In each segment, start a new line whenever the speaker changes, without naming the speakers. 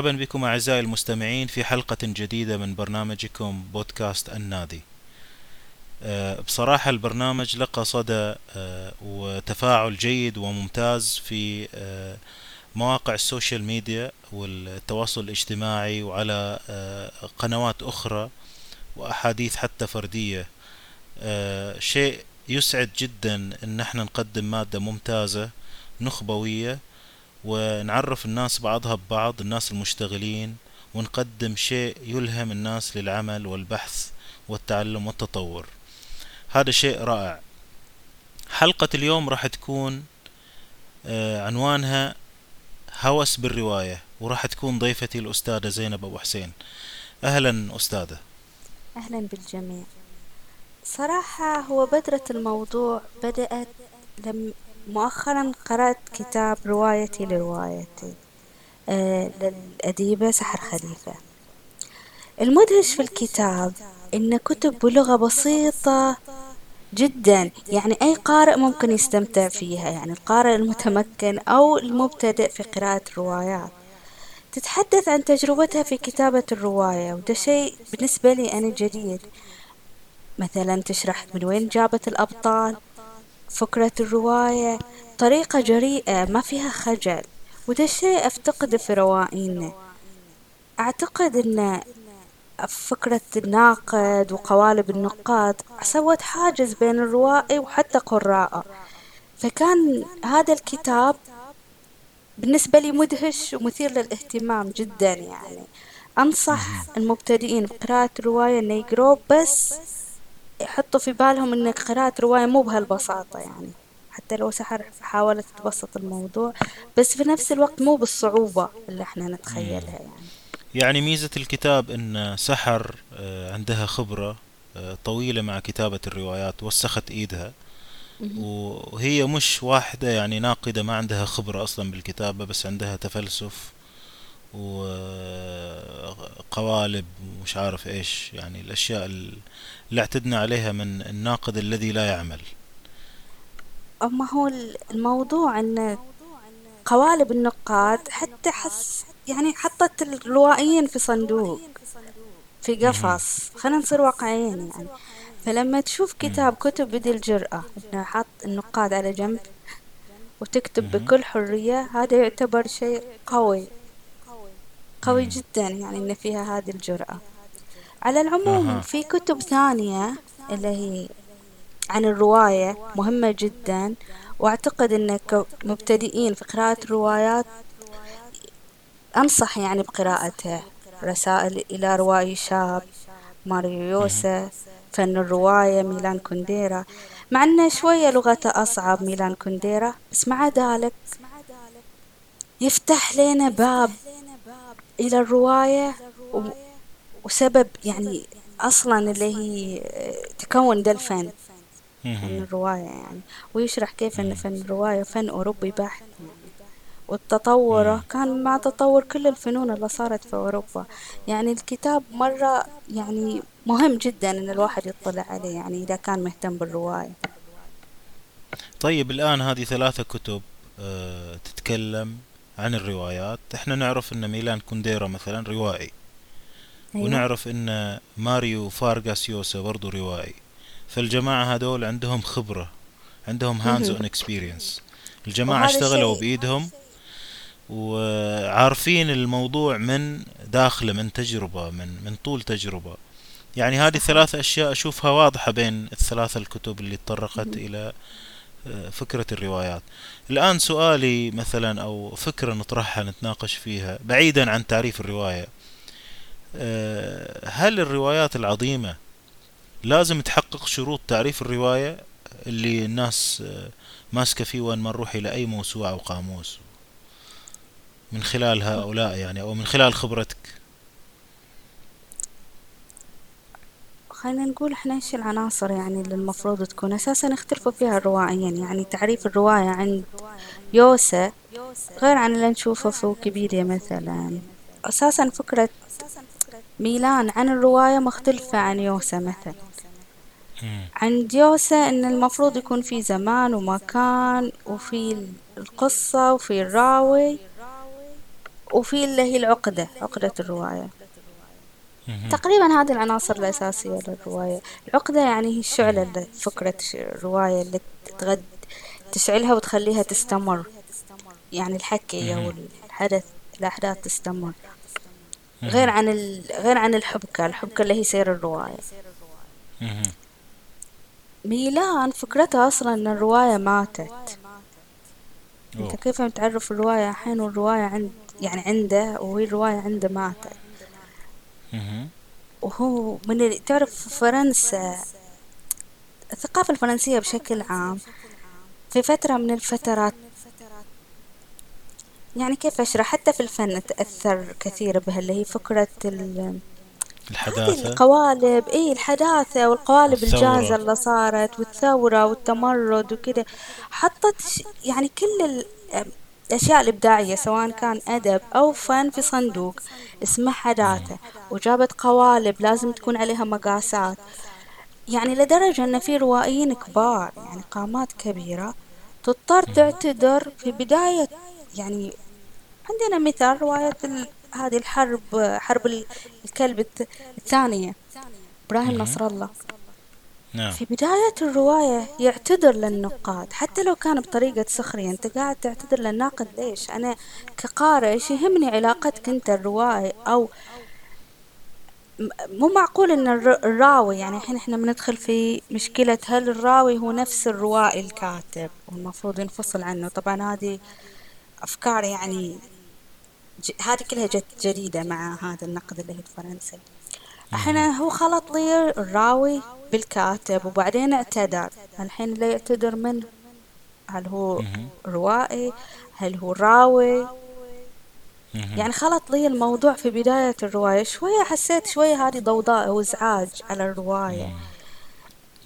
مرحبا بكم أعزائي المستمعين في حلقة جديدة من برنامجكم بودكاست النادي. أه، بصراحة البرنامج لقى صدى أه، وتفاعل جيد وممتاز في أه، مواقع ال social media والتواصل الاجتماعي وعلى قنوات أخرى وأحاديث حتى فردية. شيء يسعد جدا إن إحنا نقدم مادة ممتازة نخبوية ونعرف الناس بعضها ببعض الناس المشتغلين ونقدم شيء يلهم الناس للعمل والبحث والتعلم والتطور. هذا شيء رائع. حلقة اليوم راح تكون آه، عنوانها هوس بالرواية وراح تكون ضيفتي الأستاذة زينب أبو حسين. أهلا أستاذة.
أهلا بالجميع. صراحة هو بدرة الموضوع بدأت لم مؤخرا قرأت كتاب روايتي لروايتي آه للأديبة سحر خليفة. المدهش في الكتاب إن كتب بلغة بسيطة جدا يعني أي قارئ ممكن يستمتع فيها يعني القارئ المتمكن أو المبتدئ في قراءة الروايات. تتحدث عن تجربتها في كتابة الرواية وده شيء بالنسبة لي أنا جديد. مثلا تشرح من وين جابت الأبطال فكرة الرواية طريقة جريئة ما فيها خجل وده الشيء أفتقده في روائينا أعتقد أن فكرة الناقد وقوالب النقاد سوت حاجز بين الروائي وحتى قراءه فكان هذا الكتاب بالنسبة لي مدهش ومثير للاهتمام جدا يعني. أنصح المبتدئين بقراءة الرواية أن يقروه بس يحطوا في بالهم إن قراءة رواية مو بهالبساطة يعني. حتى لو سحر حاولت تبسط الموضوع بس في نفس الوقت مو بالصعوبة اللي إحنا نتخيلها يعني.
يعني ميزة الكتاب إن سحر آه، عندها خبرة آه، طويلة مع كتابة الروايات وسخت إيدها. وهي مش واحدة يعني ناقدة ما عندها خبرة أصلا بالكتابة بس عندها تفلسف وقوالب ومش عارف إيش يعني الأشياء اللي اعتدنا عليها من الناقد الذي لا يعمل.
أما هو الموضوع أن قوالب النقاد حتى حس يعني حطت الروائيين في صندوق في قفص. خلينا نصير واقعيين يعني. فلما تشوف كتاب كتب بدي الجرأة إنه حط النقاد على جنب وتكتب بكل حرية هذا يعتبر شيء قوي. قوي جدا يعني إن فيها هذه الجرأة. على العموم في كتب ثانية اللي هي عن الرواية مهمة جدا وأعتقد أنك مبتدئين في قراءة الروايات أنصح يعني بقراءتها رسائل إلى روائي شاب ماريو يوسف فن الرواية ميلان كونديرا. مع أنه شوية لغته أصعب ميلان كونديرا بس مع ذلك يفتح لنا باب إلى الرواية وسبب يعني أصلا اللي هي تكون ده الفن فن الرواية يعني. ويشرح كيف أن فن الرواية فن أوروبي بحت. والتطور كان مع تطور كل الفنون اللي صارت في أوروبا. يعني الكتاب مرة يعني مهم جدا أن الواحد يطلع عليه يعني إذا كان مهتم بالرواية.
طيب الآن هذه ثلاثة كتب أه تتكلم عن الروايات. إحنا نعرف إن ميلان كونديرا مثلا روائي. أيوة. ونعرف إن ماريو فارغاس يوسا برضو روائي. فالجماعة هذول عندهم خبرة عندهم hands on experience الجماعة اشتغلوا بإيدهم وعارفين الموضوع من داخله من تجربة من من طول تجربة. يعني هذه ثلاثة أشياء أشوفها واضحة بين الثلاثة الكتب اللي تطرقت إلى آه، فكرة الروايات. الآن سؤالي مثلا أو فكرة نطرحها نتناقش فيها بعيدا عن تعريف الرواية. آه، هل الروايات العظيمة لازم تحقق شروط تعريف الرواية اللي الناس آه، ماسكة فيه وين ما نروح إلى أي موسوعة أو قاموس؟ من خلال هؤلاء يعني أو من خلال خبرتك.
خلينا نقول إحنا إيش العناصر يعني اللي المفروض تكون؟ أساسا يختلفوا فيها الروائيين يعني تعريف الرواية عند يوسا غير عن اللي نشوفه في ويكيبيديا مثلا. أساسا فكرة ميلان عن الرواية مختلفة عن يوسا مثلا. عند يوسا إن المفروض يكون في زمان ومكان وفي القصة وفي الراوي وفي اللي هي العقدة عقدة الرواية. تقريبا هذه العناصر الأساسية للرواية العقدة يعني هي الشعلة اللي فكرة الرواية اللي تغد تشعلها وتخليها تستمر يعني الحكي أو. الحدث الأحداث تستمر. غير عن ال... غير عن الحبكة الحبكة اللي هي سير الرواية. ميلان فكرتها أصلا أن الرواية ماتت
أوه.
أنت كيف تعرف الرواية الحين والرواية عند يعني عنده وهي الرواية عنده ماتت. وهو من. تعرف فرنسا الثقافة الفرنسية بشكل عام في فترة من الفترات يعني كيف أشرح حتى في الفن تأثر كثير بها اللي هي فكرة
الحداثة
القوالب إي الحداثة والقوالب. الجاهزة اللي صارت والثورة والتمرد وكذا حطت يعني كل الأشياء الإبداعية سواء كان أدب أو فن في صندوق اسمه حداثة وجابت قوالب لازم تكون عليها مقاسات. يعني لدرجة أن في روائيين كبار يعني قامات كبيرة تضطر تعتذر في بداية يعني عندنا مثال رواية هذه الحرب حرب ال- الكلب الثانية. إبراهيم. نصر الله
نعم.
في بداية الرواية يعتذر للنقاد حتى لو كان بطريقة سخرية أنت قاعد تعتذر للناقد ليش؟ أنا كقارئ إيش يهمني علاقتك أنت الروائي أو مو معقول إن الر- الراوي يعني الحين إحنا بندخل في مشكلة هل الراوي هو نفس الروائي الكاتب والمفروض ينفصل عنه؟ طبعا هذه أفكار يعني. هذه كلها جت جديدة مع هذا النقد اللي هي الفرنسي إحنا هو خلط لي الراوي بالكاتب وبعدين اعتذر. الحين اللي يعتذر منه هل هو. روائي هل هو راوي. يعني خلط لي الموضوع في بداية الرواية. شوية حسيت شوية هذه ضوضاء وإزعاج على الرواية.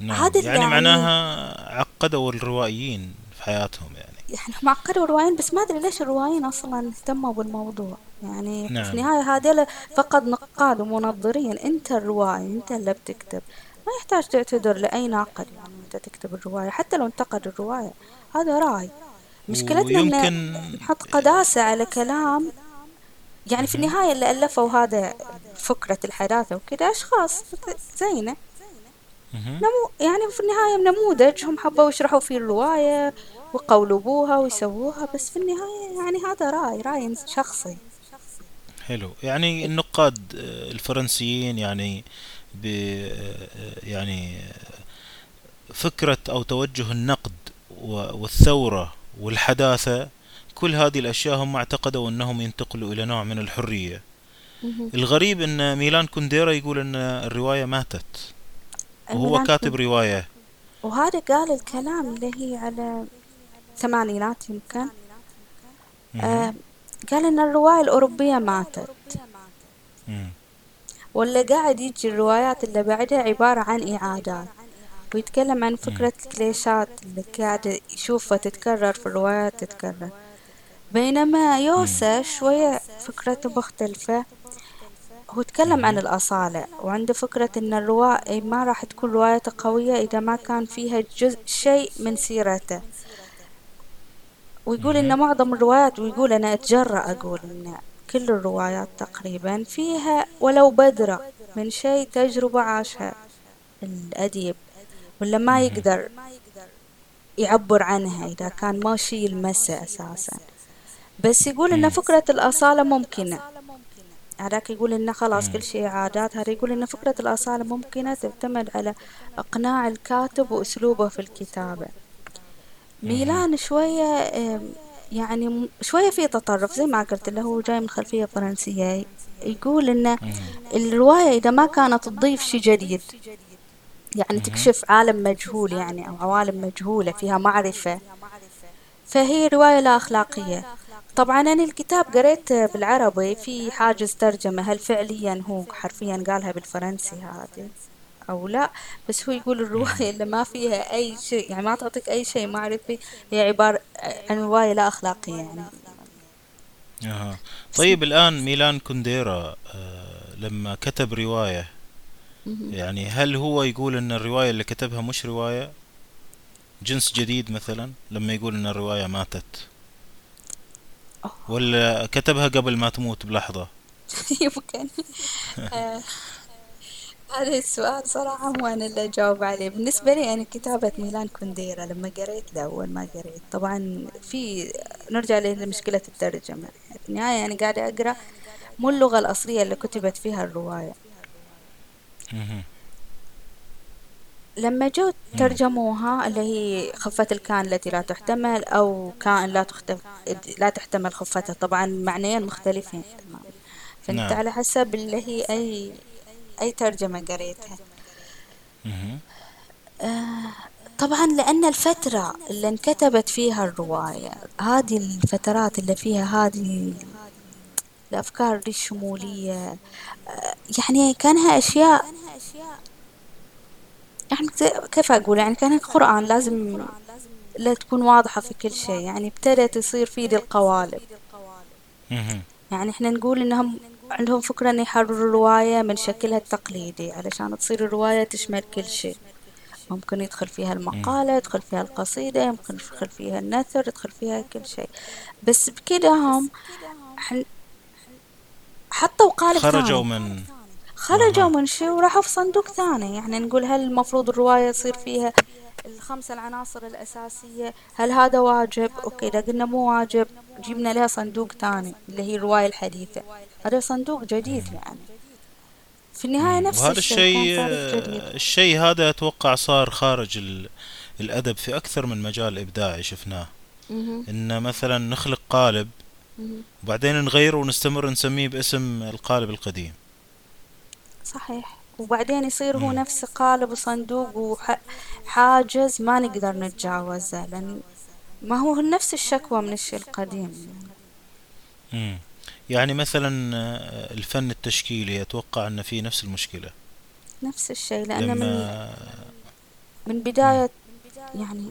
نعم.
هذا
يعني
يعني-
معناها عقدوا الروائيين في حياتهم يعني.
يعني هم عقدوا الروايين بس ما أدري ليش الروايين أصلا اهتموا بالموضوع. يعني
نعم.
في النهاية هذول فقط نقاد ومنظرين أنت الروائي أنت اللي بتكتب. ما يحتاج تعتذر لأي ناقد يعني أنت تكتب الرواية حتى لو انتقد الرواية. هذا رأي. مشكلتنا
ويمكن
نحط قداسة على كلام. يعني في النهاية اللي ألفوا هذا فكرة الحداثة وكذا أشخاص زينا
مهم.
نمو يعني في النهاية نموذج هم حبوا يشرحوا فيه الرواية ويقولبوها ويسووها بس في النهاية يعني هذا رأي رأي شخصي.
حلو. يعني النقاد آه، الفرنسيين يعني ب آه، يعني آه، فكرة أو توجه النقد والثورة والحداثة كل هذه الأشياء هم اعتقدوا أنهم ينتقلوا إلى نوع من الحرية. الغريب أن ميلان كونديرا يقول أن الرواية ماتت. وهو كاتب رواية.
وهذا قال الكلام اللي هي على الثمانينات يمكن. آه قال إن الرواية الأوروبية ماتت.
مم.
ولا قاعد يجي الروايات اللي بعدها عبارة عن إعادات ويتكلم عن فكرة الكليشات اللي قاعد يشوفها تتكرر في الروايات تتكرر. بينما يوسا شوية فكرته مختلفة. هو تكلم عن الأصالة وعنده فكرة إن الروائي ما راح تكون روايته قوية إذا ما كان فيها جزء شيء من سيرته. ويقول إن معظم الروايات ويقول أنا أتجرأ أقول إن كل الروايات تقريبا فيها ولو بذرة من شيء تجربة عاشها الأديب ولا ما يقدر يعبر عنها إذا كان ما شي يلمسه أساسا. بس يقول إن فكرة الأصالة ممكنة. هذاك يقول إنه خلاص كل شيء عادات هذا يقول إن فكرة الأصالة ممكنة تعتمد على إقناع الكاتب وأسلوبه في الكتابة. ميلان شوية يعني شوية في تطرف زي ما قلت له هو جاي من خلفية فرنسية. يقول إن الرواية إذا ما كانت تضيف شيء جديد يعني تكشف عالم مجهول يعني أو عوالم مجهولة فيها معرفة فهي رواية لا أخلاقية. طبعا أنا الكتاب قريته بالعربي في حاجز ترجمة هل فعليا هو حرفيا قالها بالفرنسي هذه؟ أو لا بس هو يقول الرواية اللي ما فيها أي شيء يعني ما تعطيك أي شيء معرفي هي عبارة عن رواية لا أخلاقية يعني.
أها. طيب الآن ميلان كونديرا آه، لما كتب رواية يعني هل هو يقول إن الرواية اللي كتبها مش رواية؟ جنس جديد مثلا لما يقول إن الرواية ماتت. ولا كتبها قبل ما تموت بلحظة؟
يمكن. آه، هذا السؤال صراحة مو أنا اللي أجاوب عليه. بالنسبة لي أنا كتابة ميلان كونديرا لما قريت له أول ما قريت طبعا في نرجع لمشكلة الترجمة في النهاية أنا قاعدة أقرأ مو اللغة الأصلية اللي كتبت فيها الرواية. لما جو. ترجموها اللي هي خفة الكائن التي لا تحتمل أو كائن لا تختف... لا تحتمل خفتها طبعا معنيين مختلفين تماما. فأنت
نعم.
على حسب اللي هي أي أي ترجمة قريتها. آه طبعا لأن الفترة اللي انكتبت فيها الرواية هذه الفترات اللي فيها هذه الأفكار دي الشمولية آه يعني كانها أشياء يعني كيف أقول يعني كان القرآن لازم لا تكون واضحة في كل شيء يعني ابتدت يصير في دي القوالب. يعني إحنا نقول إنهم عندهم فكرة ان يحرروا الرواية من شكلها التقليدي علشان تصير الرواية تشمل كل شيء. ممكن يدخل فيها. المقالة يدخل فيها القصيدة يمكن يدخل فيها النثر يدخل فيها كل شيء. بس بكده هم حطوا قالب
خرجوا
ثاني
من
خرجوا من شيء وراحوا في صندوق ثاني. يعني نقول هل المفروض الرواية يصير فيها الخمسة العناصر الأساسية؟ هل هذا واجب؟ أوكي إذا قلنا مو واجب جبنا لها صندوق ثاني اللي هي الرواية الحديثة. هذا صندوق جديد يعني في النهاية. نفس
وهذا
الشيء
آه، الشيء هذا أتوقع صار خارج ال- الأدب في أكثر من مجال إبداعي شفناه. إن مثلا نخلق قالب. وبعدين نغيره ونستمر نسميه باسم القالب القديم
صحيح وبعدين يصير هو. نفس قالب وصندوق وحاجز ما نقدر نتجاوزه لأن ما هو نفس الشكوى من الشيء القديم يعني.
يعني مثلا آه، الفن التشكيلي أتوقع أن فيه نفس المشكلة؟
نفس الشيء لأن من
لما
من
مم.
بداية يعني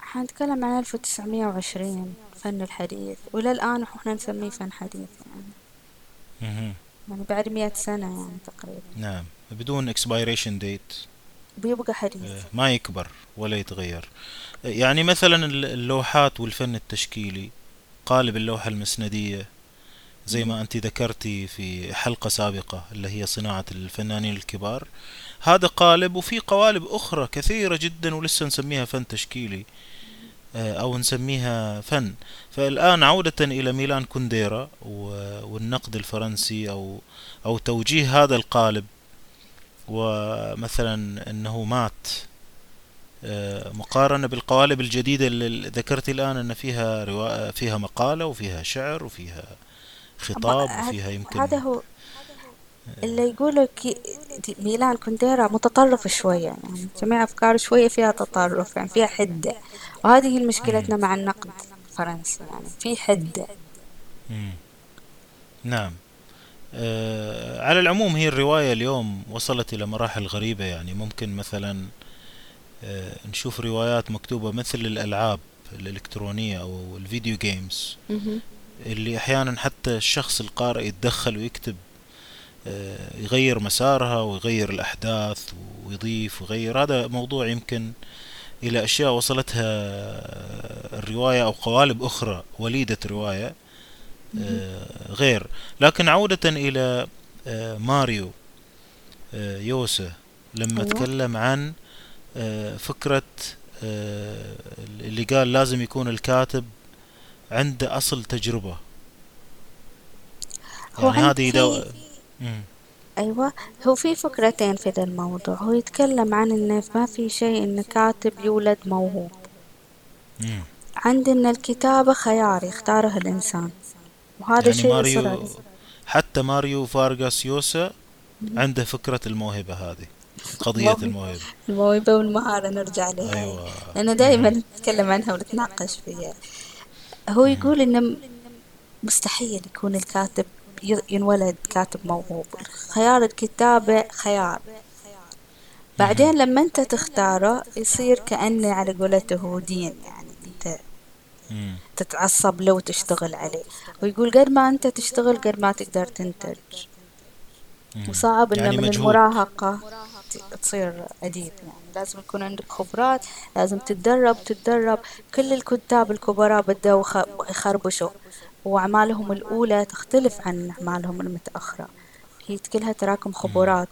حنتكلم عن 1920 الفن الحديث وإلى الآن إحنا نسميه فن حديث يعني. يعني بعد مئة سنة يعني تقريبا.
نعم. بدون expiration date.
بيبقى حديث.
آه، ما يكبر ولا يتغير. آه، يعني مثلا الل- اللوحات والفن التشكيلي قالب اللوحة المسندية زي. ما أنت ذكرتي في حلقة سابقة اللي هي صناعة الفنانين الكبار هذا قالب وفي قوالب أخرى كثيرة جدا ولسه نسميها فن تشكيلي آه، أو نسميها فن فالآن عودة إلى ميلان كونديرا والنقد الفرنسي أو أو توجيه هذا القالب ومثلا أنه مات آه، مقارنة بالقوالب الجديدة اللي ذكرت الآن أن فيها. فيها مقالة وفيها شعر وفيها خطاب وفيها
هذا
يمكن
هو اللي يقولوا ميلان كونديرا متطرف شوية يعني جميع أفكاره شوية فيها تطرف يعني فيها حدة وهذه هي. مشكلتنا مع النقد الفرنسي يعني في حدة
مم. نعم آه، على العموم هي الرواية اليوم وصلت إلى مراحل غريبة يعني ممكن مثلا آه، نشوف روايات مكتوبة مثل الألعاب الإلكترونية أو الفيديو جيمز. اللي أحيانا حتى الشخص القارئ يتدخل ويكتب آه، يغير مسارها ويغير الأحداث ويضيف ويغير هذا موضوع يمكن إلى أشياء وصلتها الرواية أو قوالب أخرى وليدة رواية
مهم.
آه، غير لكن عودة إلى آه، ماريو يوسا لما
أيوة
تكلم عن فكرة آه، اللي قال لازم يكون الكاتب عنده أصل تجربة.
هو
يعني هذه دو...
أيوة هو في فكرتين في ذا الموضوع. هو يتكلم عن إنه ما في شيء إن كاتب يولد موهوب.
مم.
عند إن الكتابة خيار يختاره الإنسان. وهذا
يعني
شيء
ماريو حتى ماريو فارغاس يوسا. عنده فكرة الموهبة هذه قضية
الموهبة.
الموهبة.
والمهارة نرجع لها.
أيوة.
لأن دائما. نتكلم عنها ونتناقش فيها. هو. يقول إنه مستحيل يكون الكاتب ينولد كاتب موهوب خيار الكتابة خيار. بعدين لما أنت تختاره يصير كأنه على قولته دين يعني أنت
مم.
تتعصب له وتشتغل عليه ويقول قد ما أنت تشتغل قد ما تقدر تنتج. وصعب إنه
يعني
من المراهقة تصير أديب يعني لازم يكون عندك خبرات لازم تتدرب تتدرب. كل الكتاب الكبراء بدأوا يخربشوا. وأعمالهم الأولى تختلف عن أعمالهم المتأخرة. هي كلها تراكم خبرات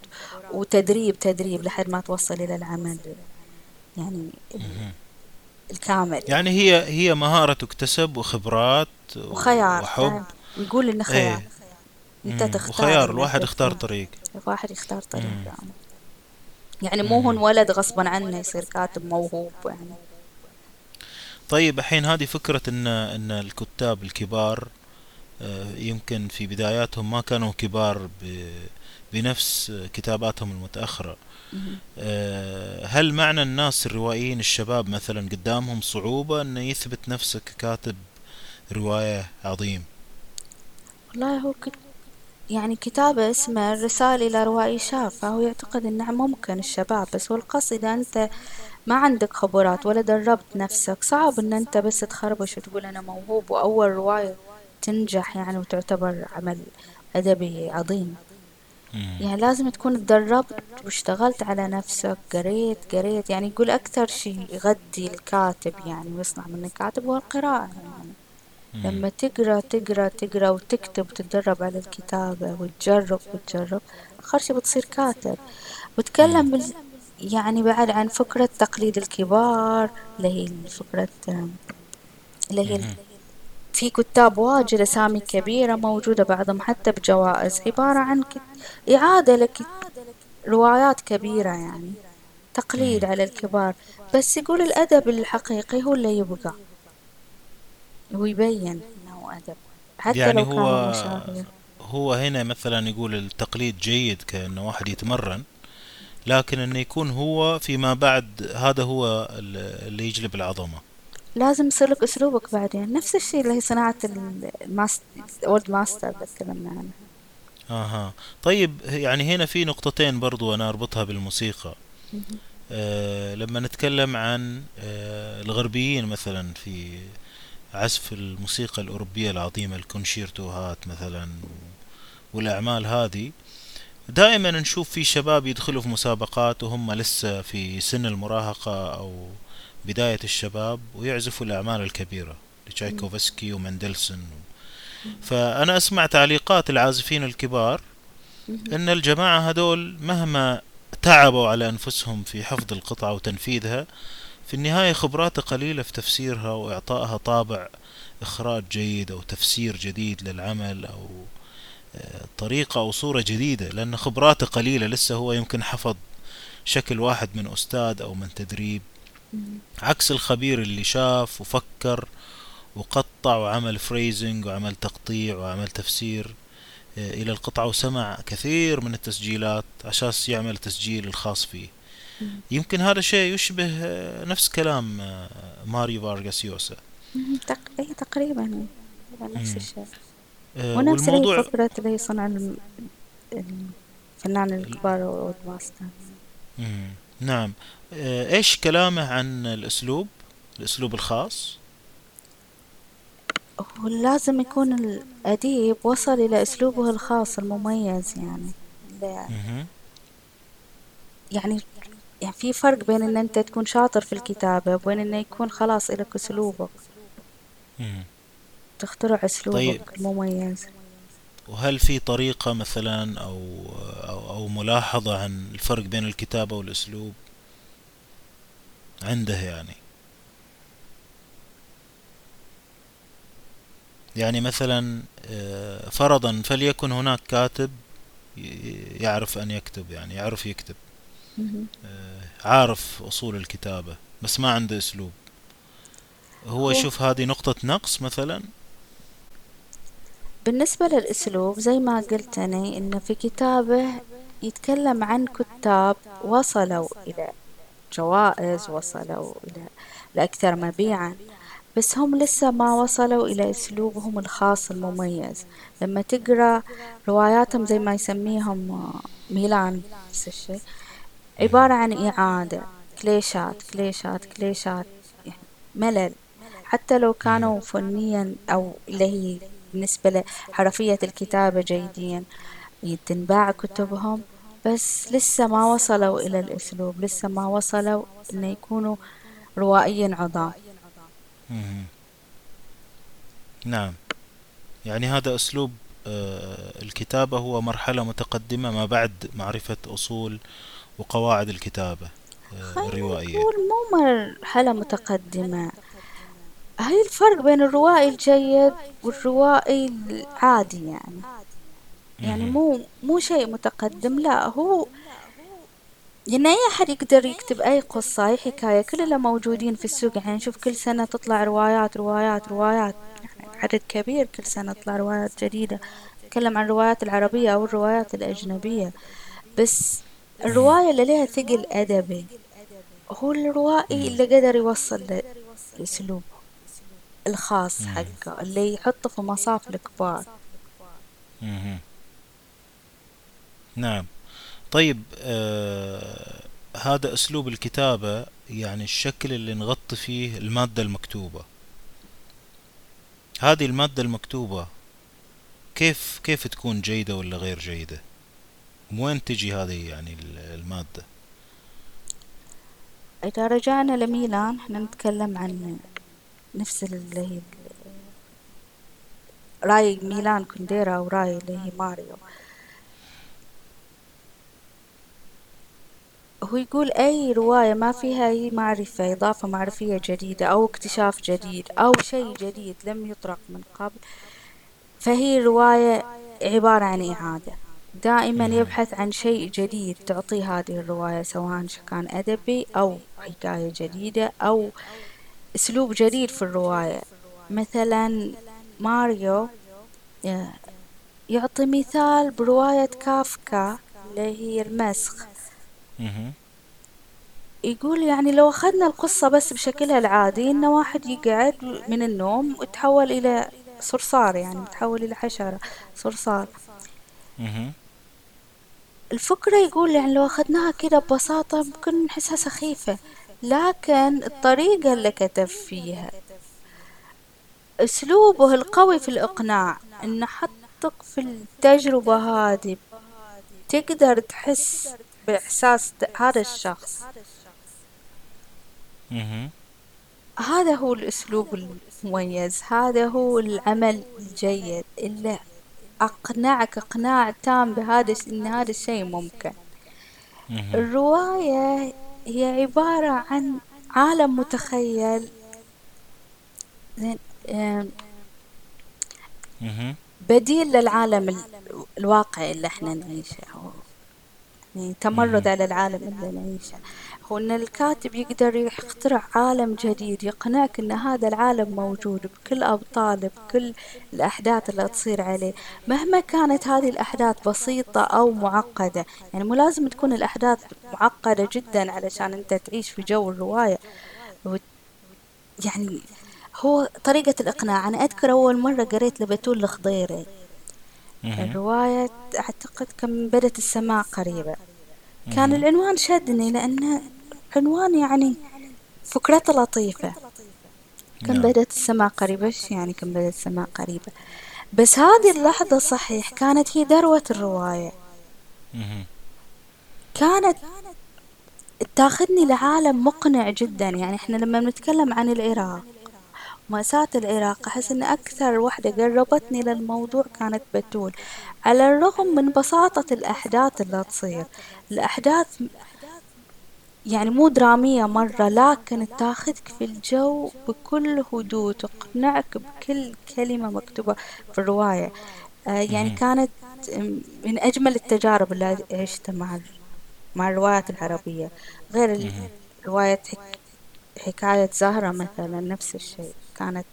وتدريب تدريب لحد ما توصل إلى العمل. يعني الكامل.
يعني هي هي مهارة تكتسب وخبرات
وخيار
وحب.
نقول إنه خيار. إيه.
انت تختار وخيار الواحد يختار طريق.
الواحد يختار طريق. يعني. مو هو انولد غصبا عنه يصير كاتب موهوب يعني
طيب الحين هذه فكرة إن إن الكتاب الكبار آه، يمكن في بداياتهم ما كانوا كبار بنفس كتاباتهم المتأخرة آه، هل معنى الناس الروائيين الشباب مثلا قدامهم صعوبة إنه يثبت نفسه ككاتب رواية عظيم
والله هو. يعني كتابة اسمه الرسالة إلى روائي شاب فهو يعتقد إنه ممكن الشباب بس هو القصد إذا أنت ما عندك خبرات ولا دربت نفسك صعب إن أنت بس تخربش وتقول أنا موهوب وأول رواية تنجح يعني وتعتبر عمل أدبي عظيم. يعني لازم تكون تدربت واشتغلت على نفسك قريت قريت يعني يقول أكثر شيء يغذي الكاتب يعني ويصنع منك كاتب هو القراءة يعني. لما تقرأ تقرأ تقرأ وتكتب وتتدرب على الكتابة وتجرب وتجرب آخر شي بتصير كاتب. وتكلم بال... يعني بعد عن فكرة تقليد الكبار اللي هي فكرة اللي هي في كتاب واجد أسامي كبيرة موجودة بعضهم حتى بجوائز عبارة عن إعادة لك روايات كبيرة يعني تقليد على الكبار. بس يقول الأدب الحقيقي هو اللي يبقى. هو يبين إنه أدب. حتى
يعني
لو
هو
كان
هو هنا مثلا يقول التقليد جيد كأنه واحد يتمرن لكن إنه يكون هو فيما بعد هذا هو اللي يجلب العظمة.
لازم يصير لك أسلوبك بعدين. نفس الشيء اللي هي صناعة ال master old master تكلمنا عنها.
أها. طيب يعني هنا في نقطتين برضو أنا أربطها بالموسيقى. آه لما نتكلم عن آه الغربيين مثلا في عزف الموسيقى الأوروبية العظيمة الكونشيرتوهات مثلا والأعمال هذه. دائما نشوف في شباب يدخلوا في مسابقات وهم لسه في سن المراهقة أو بداية الشباب ويعزفوا الأعمال الكبيرة لتشايكوفسكي ومندلسون. فأنا أسمع تعليقات العازفين الكبار أن الجماعة هذول مهما تعبوا على أنفسهم في حفظ القطعة وتنفيذها في النهاية خبراته قليلة في تفسيرها وإعطائها طابع إخراج جيد أو تفسير جديد للعمل أو آه، طريقة أو صورة جديدة لأن خبراته قليلة لسه هو يمكن حفظ شكل واحد من أستاذ أو من تدريب. عكس الخبير اللي شاف وفكر وقطع وعمل phrasing وعمل تقطيع وعمل تفسير آه، إلى القطعة وسمع كثير من التسجيلات عشان يعمل تسجيل الخاص فيه. يمكن هذا الشيء يشبه آه، نفس كلام آه، ماريو فارغاس يوسا.
اي تقريبا. نفس الشيء. آه، ونفس والموضوع... فكرة اللي هي صنع الفنان الكبار والماستر
نعم. إيش كلامه عن الأسلوب؟ الأسلوب الخاص؟
هو لازم يكون الأديب وصل إلى أسلوبه الخاص المميز يعني. يعني يعني في فرق بين إن أنت تكون شاطر في الكتابة وبين إنه يكون خلاص إلك أسلوبك. تخترع أسلوبك طيب. المميز
وهل في طريقة مثلا أو, أو, أو ملاحظة عن الفرق بين الكتابة والأسلوب؟ عنده يعني. يعني مثلا آه، فرضا فليكن هناك كاتب يعرف أن يكتب يعني يعرف يكتب. عارف أصول الكتابة بس ما عنده أسلوب. هو يشوف هذه نقطة نقص مثلا؟
بالنسبة للأسلوب زي ما قلت أنا إنه في كتابة يتكلم عن كتاب وصلوا إلى جوائز وصلوا إلى لأكثر مبيعا بس هم لسه ما وصلوا إلى أسلوبهم الخاص المميز. لما تقرأ رواياتهم زي ما يسميهم ميلان نفس الشيء عبارة عن إعادة. كليشات كليشات كليشات. يعني ملل. حتى لو كانوا فنيا أو اللي هي بالنسبة لحرفية الكتابة جيدين تنباع كتبهم بس لسه ما وصلوا إلى الأسلوب. لسه ما وصلوا إن يكونوا روائيين عظام.
نعم. يعني هذا أسلوب آه، الكتابة هو مرحلة متقدمة ما بعد معرفة أصول وقواعد الكتابة آه، الروائية.
مو مرحلة متقدمة. هاي الفرق بين الروائي الجيد والروائي العادي يعني؟ يعني. مو مو شيء متقدم لا هو لأن أي أحد يقدر يكتب أي قصة أي حكاية كل اللي موجودين في السوق. يعني نشوف كل سنة تطلع روايات روايات روايات. يعني عدد كبير كل سنة تطلع روايات جديدة. نتكلم عن الروايات العربية أو الروايات الأجنبية. بس الرواية اللي لها ثقل أدبي هو الروائي اللي قدر يوصل ل- الأسلوب الخاص حقه اللي يحطه في مصاف الكبار.
نعم. طيب آه هذا أسلوب الكتابة يعني الشكل اللي نغطي فيه المادة المكتوبة. هذه المادة المكتوبة كيف كيف تكون جيدة ولا غير جيدة؟ من وين تجي هذه يعني ال- المادة؟
إذا رجعنا لميلان إحنا نتكلم عن نفس اللي هي راي ميلان كونديرا وراي اللي هي ماريو. هو يقول أي رواية ما فيها أي معرفة إضافة معرفية جديدة أو اكتشاف جديد أو شيء جديد لم يطرق من قبل فهي رواية عبارة عن إعادة. دائما يبحث عن شيء جديد تعطيه هذه الرواية سواء كان أدبي أو حكاية جديدة أو أسلوب جديد في الرواية مثلا ماريو ي- يعطي مثال برواية كافكا اللي هي المسخ. يقول يعني لو أخذنا القصة بس بشكلها العادي إن واحد يقعد من النوم وتحول إلى صرصار يعني تحول إلى حشرة صرصار. الفكرة يقول يعني لو أخذناها كده ببساطة ممكن نحسها سخيفة لكن الطريقة اللي كتب فيها أسلوبه القوي في الإقناع إنه حطك في التجربة هذه تقدر تحس بإحساس هذا الشخص. هذا هو الأسلوب المميز هذا هو العمل الجيد اللي أقنعك إقناع تام بهذا إن هذا الشيء ممكن. الرواية هي عبارة عن عالم متخيل. بديل للعالم ال- الواقعي اللي إحنا نعيشه. يعني تمرد على العالم اللي نعيشه. هو ان الكاتب يقدر يخترع عالم جديد يقنعك إن هذا العالم موجود بكل ابطاله بكل الأحداث اللي تصير عليه مهما كانت هذه الأحداث بسيطة أو معقدة يعني مو لازم تكون الأحداث معقدة جدا علشان أنت تعيش في جو الرواية يعني هو طريقة الإقناع أنا أذكر أول مرة قريت لبتول الخضيري. الرواية أعتقد كم بدت السماء قريبة كان. العنوان شدني لأنه عنوان يعني فكرته لطيفة. كم
نعم.
بدت السماء قريبة؟ إيش يعني كم بدت السماء قريبة؟ بس هذه اللحظة صحيح كانت هي ذروة الرواية. كانت تاخذني لعالم مقنع جدا. يعني إحنا لما بنتكلم عن العراق مأساة العراق أحس إن أكثر وحدة قربتني للموضوع كانت بتول. على الرغم من بساطة الأحداث اللي تصير الأحداث يعني مو درامية مرة لكن تاخذك في الجو بكل هدوء تقنعك بكل كلمة مكتوبة في الرواية. آه يعني
مهم.
كانت من أجمل التجارب اللي عشتها مع مع الروايات العربية. غير
مهم.
رواية حك... حكاية زهرة مثلا نفس الشيء. كانت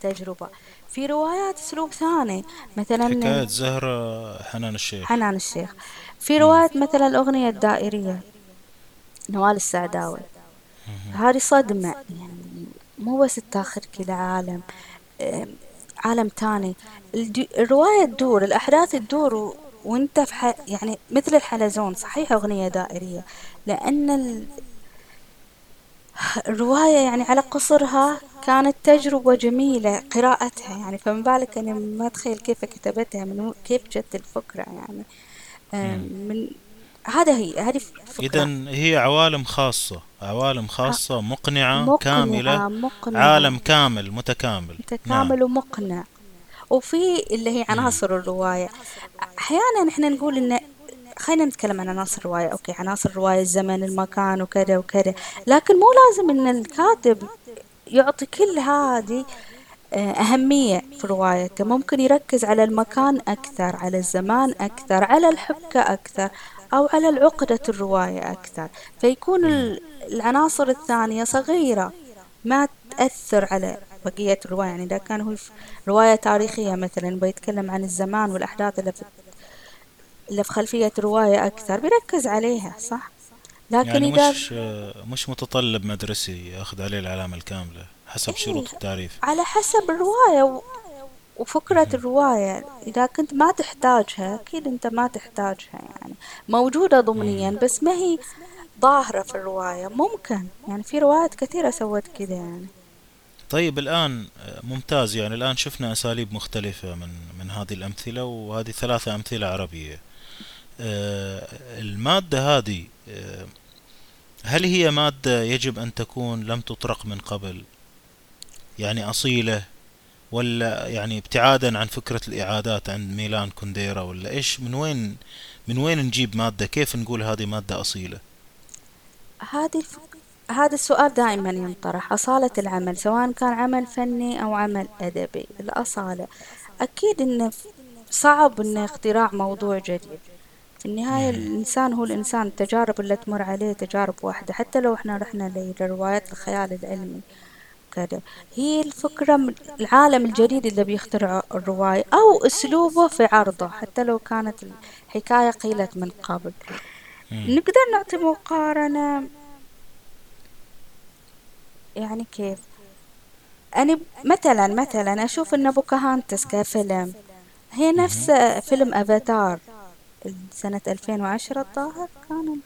تجربة. في روايات أسلوب ثاني مثلا
حكاية زهرة حنان الشيخ.
حنان الشيخ. في. رواية مثلا الأغنية الدائرية. نوال السعداوي. هذه صدمة يعني مو بس تاخذك إلى عالم عالم تاني الرواية تدور الأحداث تدور و... وانت في ح... يعني مثل الحلزون صحيح أغنية دائرية لأن ال... الرواية يعني على قصرها كانت تجربة جميلة قراءتها يعني فما بالك أنا ما أتخيل كيف كتبتها من كيف جت الفكرة يعني. من هذا هي هذه فكرة.
هي عوالم خاصة عوالم خاصة مقنعة كاملة
مقنعة.
عالم كامل متكامل. نعم.
متكامل ومقنع. وفي اللي هي. عناصر الرواية. أحيانا إحنا نقول إن خلينا نتكلم عن عناصر الرواية. أوكي عناصر الرواية الزمن المكان وكذا وكذا. لكن مو لازم إن الكاتب يعطي كل هذه آه، أهمية في روايته. ممكن يركز على المكان أكثر على الزمان أكثر على الحبكة أكثر. أو على العقدة الرواية أكثر. فيكون العناصر الثانية صغيرة ما تأثر على بقية الرواية. يعني إذا كان هو رواية تاريخية مثلا بيتكلم عن الزمان والأحداث اللي في اللي في خلفية الرواية أكثر بيركز عليها صح؟ لكن
يعني
إذا
مش مش متطلب مدرسي ياخذ عليه العلامة الكاملة حسب
إيه
شروط التعريف.
على حسب الرواية و- وفكرة. الرواية إذا كنت ما تحتاجها أكيد أنت ما تحتاجها يعني. موجودة ضمنيا. بس ما هي ظاهرة في الرواية. ممكن يعني في روايات كثيرة سوت كذا يعني.
طيب الآن ممتاز. يعني الآن شفنا أساليب مختلفة من من هذه الأمثلة وهذه ثلاثة أمثلة عربية. آه، المادة هذه آه، هل هي مادة يجب أن تكون لم تطرق من قبل؟ يعني أصيلة ولا يعني ابتعادا عن فكرة الإعادات عند ميلان كونديرا ولا إيش؟ من وين من وين نجيب مادة؟ كيف نقول هذه مادة أصيلة؟
هذه الف... هذا السؤال دائما ينطرح. أصالة العمل سواء كان عمل فني أو عمل أدبي. الأصالة. أكيد إنه صعب إنه اختراع موضوع جديد. في النهاية. الإنسان هو الإنسان. التجارب اللي تمر عليه تجارب واحدة. حتى لو إحنا رحنا لروايات الخيال العلمي كذا هي الفكرة من العالم الجديد اللي بيخترعه الرواية أو أسلوبه في عرضه حتى لو كانت الحكاية قيلت من قبل. نقدر نعطي مقارنة يعني كيف أنا مثلا مثلا أشوف إن بوكاهانتس كفيلم هي نفس. فيلم أفاتار سنة 2010 الظاهر كان.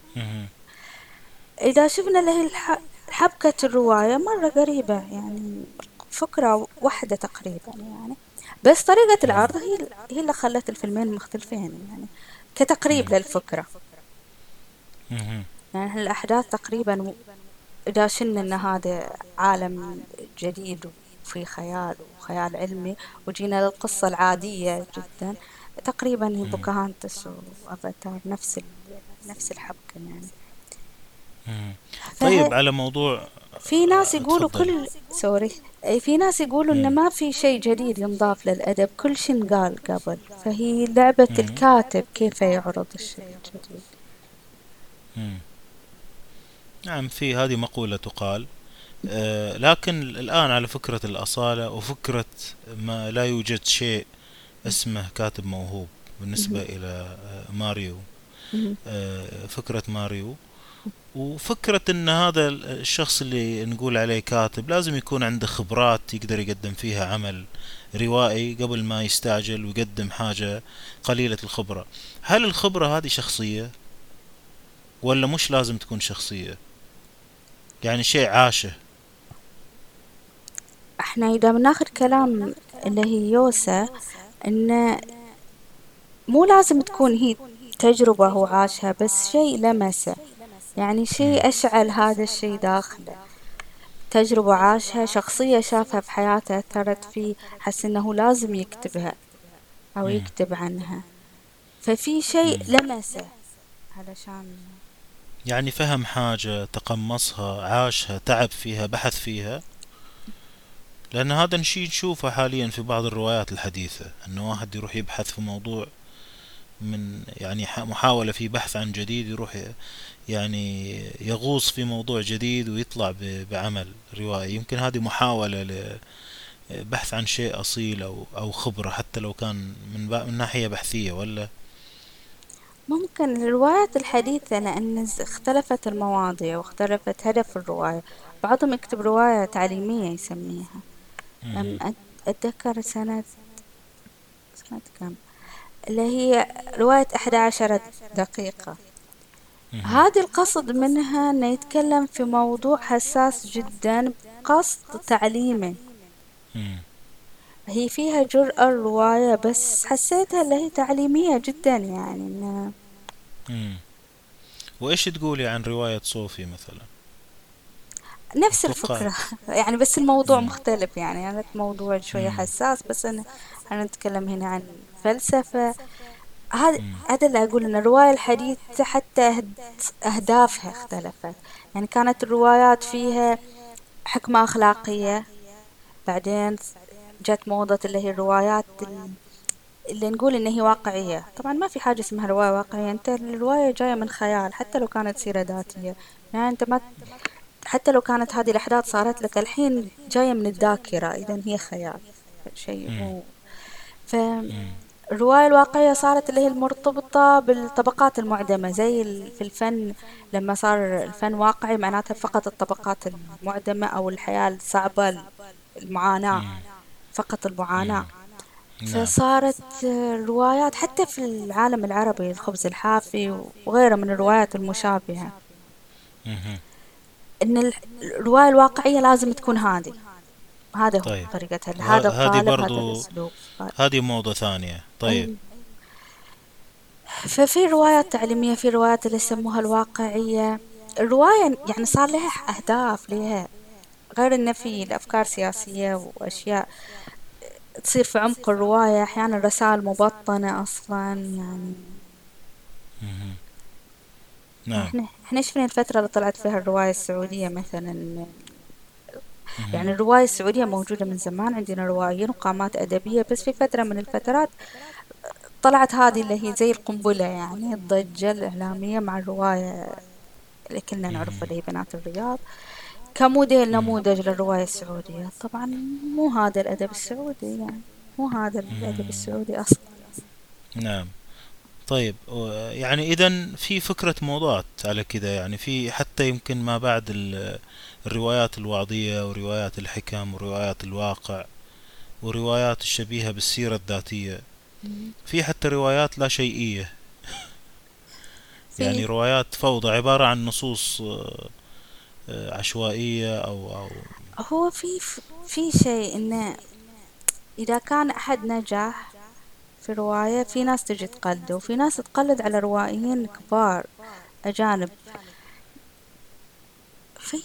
إذا شفنا الح... حبكة الرواية مرة قريبة يعني فكرة واحدة تقريبا يعني بس طريقة. العرض هي هي اللي خلت الفيلمين مختلفين يعني كتقريب. للفكرة. يعني الأحداث تقريبا إذا شلنا إن هذا عالم جديد وفي خيال وخيال علمي وجينا للقصة العادية جدا تقريبا. بوكاهانتس وأفاتار نفس. نفس الحبكة يعني
طيب على موضوع
في ناس يقولوا كل sorry أي في ناس يقولوا
مم.
ما في شيء جديد ينضاف للأدب كل شيء انقال قبل فهي لعبة
مم.
الكاتب كيف يعرض الشيء الجديد
مم. نعم في هذه مقولة تقال آه، لكن الآن على فكرة الأصالة وفكرة ما لا يوجد شيء اسمه كاتب موهوب بالنسبة
مهم.
إلى آه، ماريو. آه، فكرة ماريو وفكرة إن هذا الشخص اللي نقول عليه كاتب لازم يكون عنده خبرات يقدر يقدم فيها عمل روائي قبل ما يستعجل ويقدم حاجة قليلة الخبرة. هل الخبرة هذه شخصية؟ ولا مش لازم تكون شخصية؟ يعني شيء عاشه.
إحنا إذا بناخذ كلام اللي هي يوسا إن مو لازم تكون هي تجربة هو عاشها بس شيء لمسه. يعني. شيء أشعل هذا الشيء داخله تجربة عاشها شخصية شافها في حياته أثرت فيه حس إنه لازم يكتبها أو
مم.
يكتب عنها ففي شيء. لمسه علشان
يعني فهم حاجة تقمصها عاشها تعب فيها بحث فيها لأن هذا الشيء نشوفه حاليا في بعض الروايات الحديثة أنه واحد يروح يبحث في موضوع من يعني محاولة في بحث عن جديد يروح يعني يغوص في موضوع جديد ويطلع بعمل روائي. يمكن هذه محاولة لبحث عن شيء أصيل أو أو خبرة حتى لو كان من من ناحية بحثية ولا؟
ممكن الروايات الحديثة لأن اختلفت المواضيع واختلفت هدف الرواية. بعضهم يكتب رواية تعليمية يسميها. أتذكر سنة سنة كم؟ اللي هي رواية أحد عشر دقيقة. هذه القصد منها أنه يتكلم في موضوع حساس جدا قصد تعليمي. هي فيها جرأة الرواية بس حسيتها اللي هي تعليمية جدا يعني إنها.
وإيش تقولي عن رواية صوفي مثلا
نفس الفكرة يعني بس الموضوع
مم.
مختلف يعني أنا موضوع شوية
مم.
حساس بس أنا أنا نتكلم هنا عن فلسفة هذا. هذا اللي أقول إن الرواية الحديثة حتى أهد- أهدافها اختلفت يعني كانت الروايات فيها حكمة أخلاقية بعدين جت موضة اللي هي الروايات ال- اللي نقول إن هي واقعية طبعا ما في حاجة اسمها رواية واقعية أنت الرواية جاية من خيال حتى لو كانت سيرة ذاتية يعني أنت ما حتى لو كانت هذه الأحداث صارت لك الحين جاية من الذاكرة إذا هي خيال شيء. مو
مم.
فالرواية الواقعية صارت اللي هي المرتبطة بالطبقات المعدمة زي ال- في الفن لما صار الفن واقعي معناتها فقط الطبقات المعدمة أو الحياة الصعبة المعاناة
مم.
فقط المعاناة.
نعم.
فصارت الروايات حتى في العالم العربي الخبز الحافي وغيره من الروايات المشابهة.
مهم.
إن ال- الرواية الواقعية لازم تكون هذه هذا هو
طيب.
طريقتها هذا
هذه
القالب هذا
برضو
الأسلوب
هذه موضة ثانية. طيب.
ففي روايات تعليمية في روايات اللي يسموها الواقعية الرواية يعني صار لها أهداف لها غير إن في الأفكار سياسية وأشياء تصير في عمق الرواية أحيانا رسائل مبطنة أصلا يعني.
نعم.
إحنا إحنا شفنا الفترة اللي طلعت فيها الرواية السعودية مثلا؟ يعني. الرواية السعودية موجودة من زمان عندنا روائيين وقامات أدبية بس في فترة من الفترات طلعت هذه اللي هي زي القنبلة يعني الضجة الإعلامية مع الرواية اللي كلنا نعرفها اللي هي بنات الرياض كموديل. نموذج للرواية السعودية طبعا مو هذا الأدب السعودي يعني مو هذا الأدب. السعودي أصلا
نعم طيب يعني إذا في فكرة موضات على كذا يعني في حتى يمكن ما بعد الروايات الوعظية وروايات الحكم وروايات الواقع وروايات الشبيهة بالسيرة الذاتية. في حتى روايات لا شيئية. يعني روايات فوضى عبارة عن نصوص آه، عشوائية أو أو
هو في في شيء إنه إذا كان أحد نجح في رواية في ناس تجي تقلده. وفي ناس تقلد على روائيين كبار أجانب في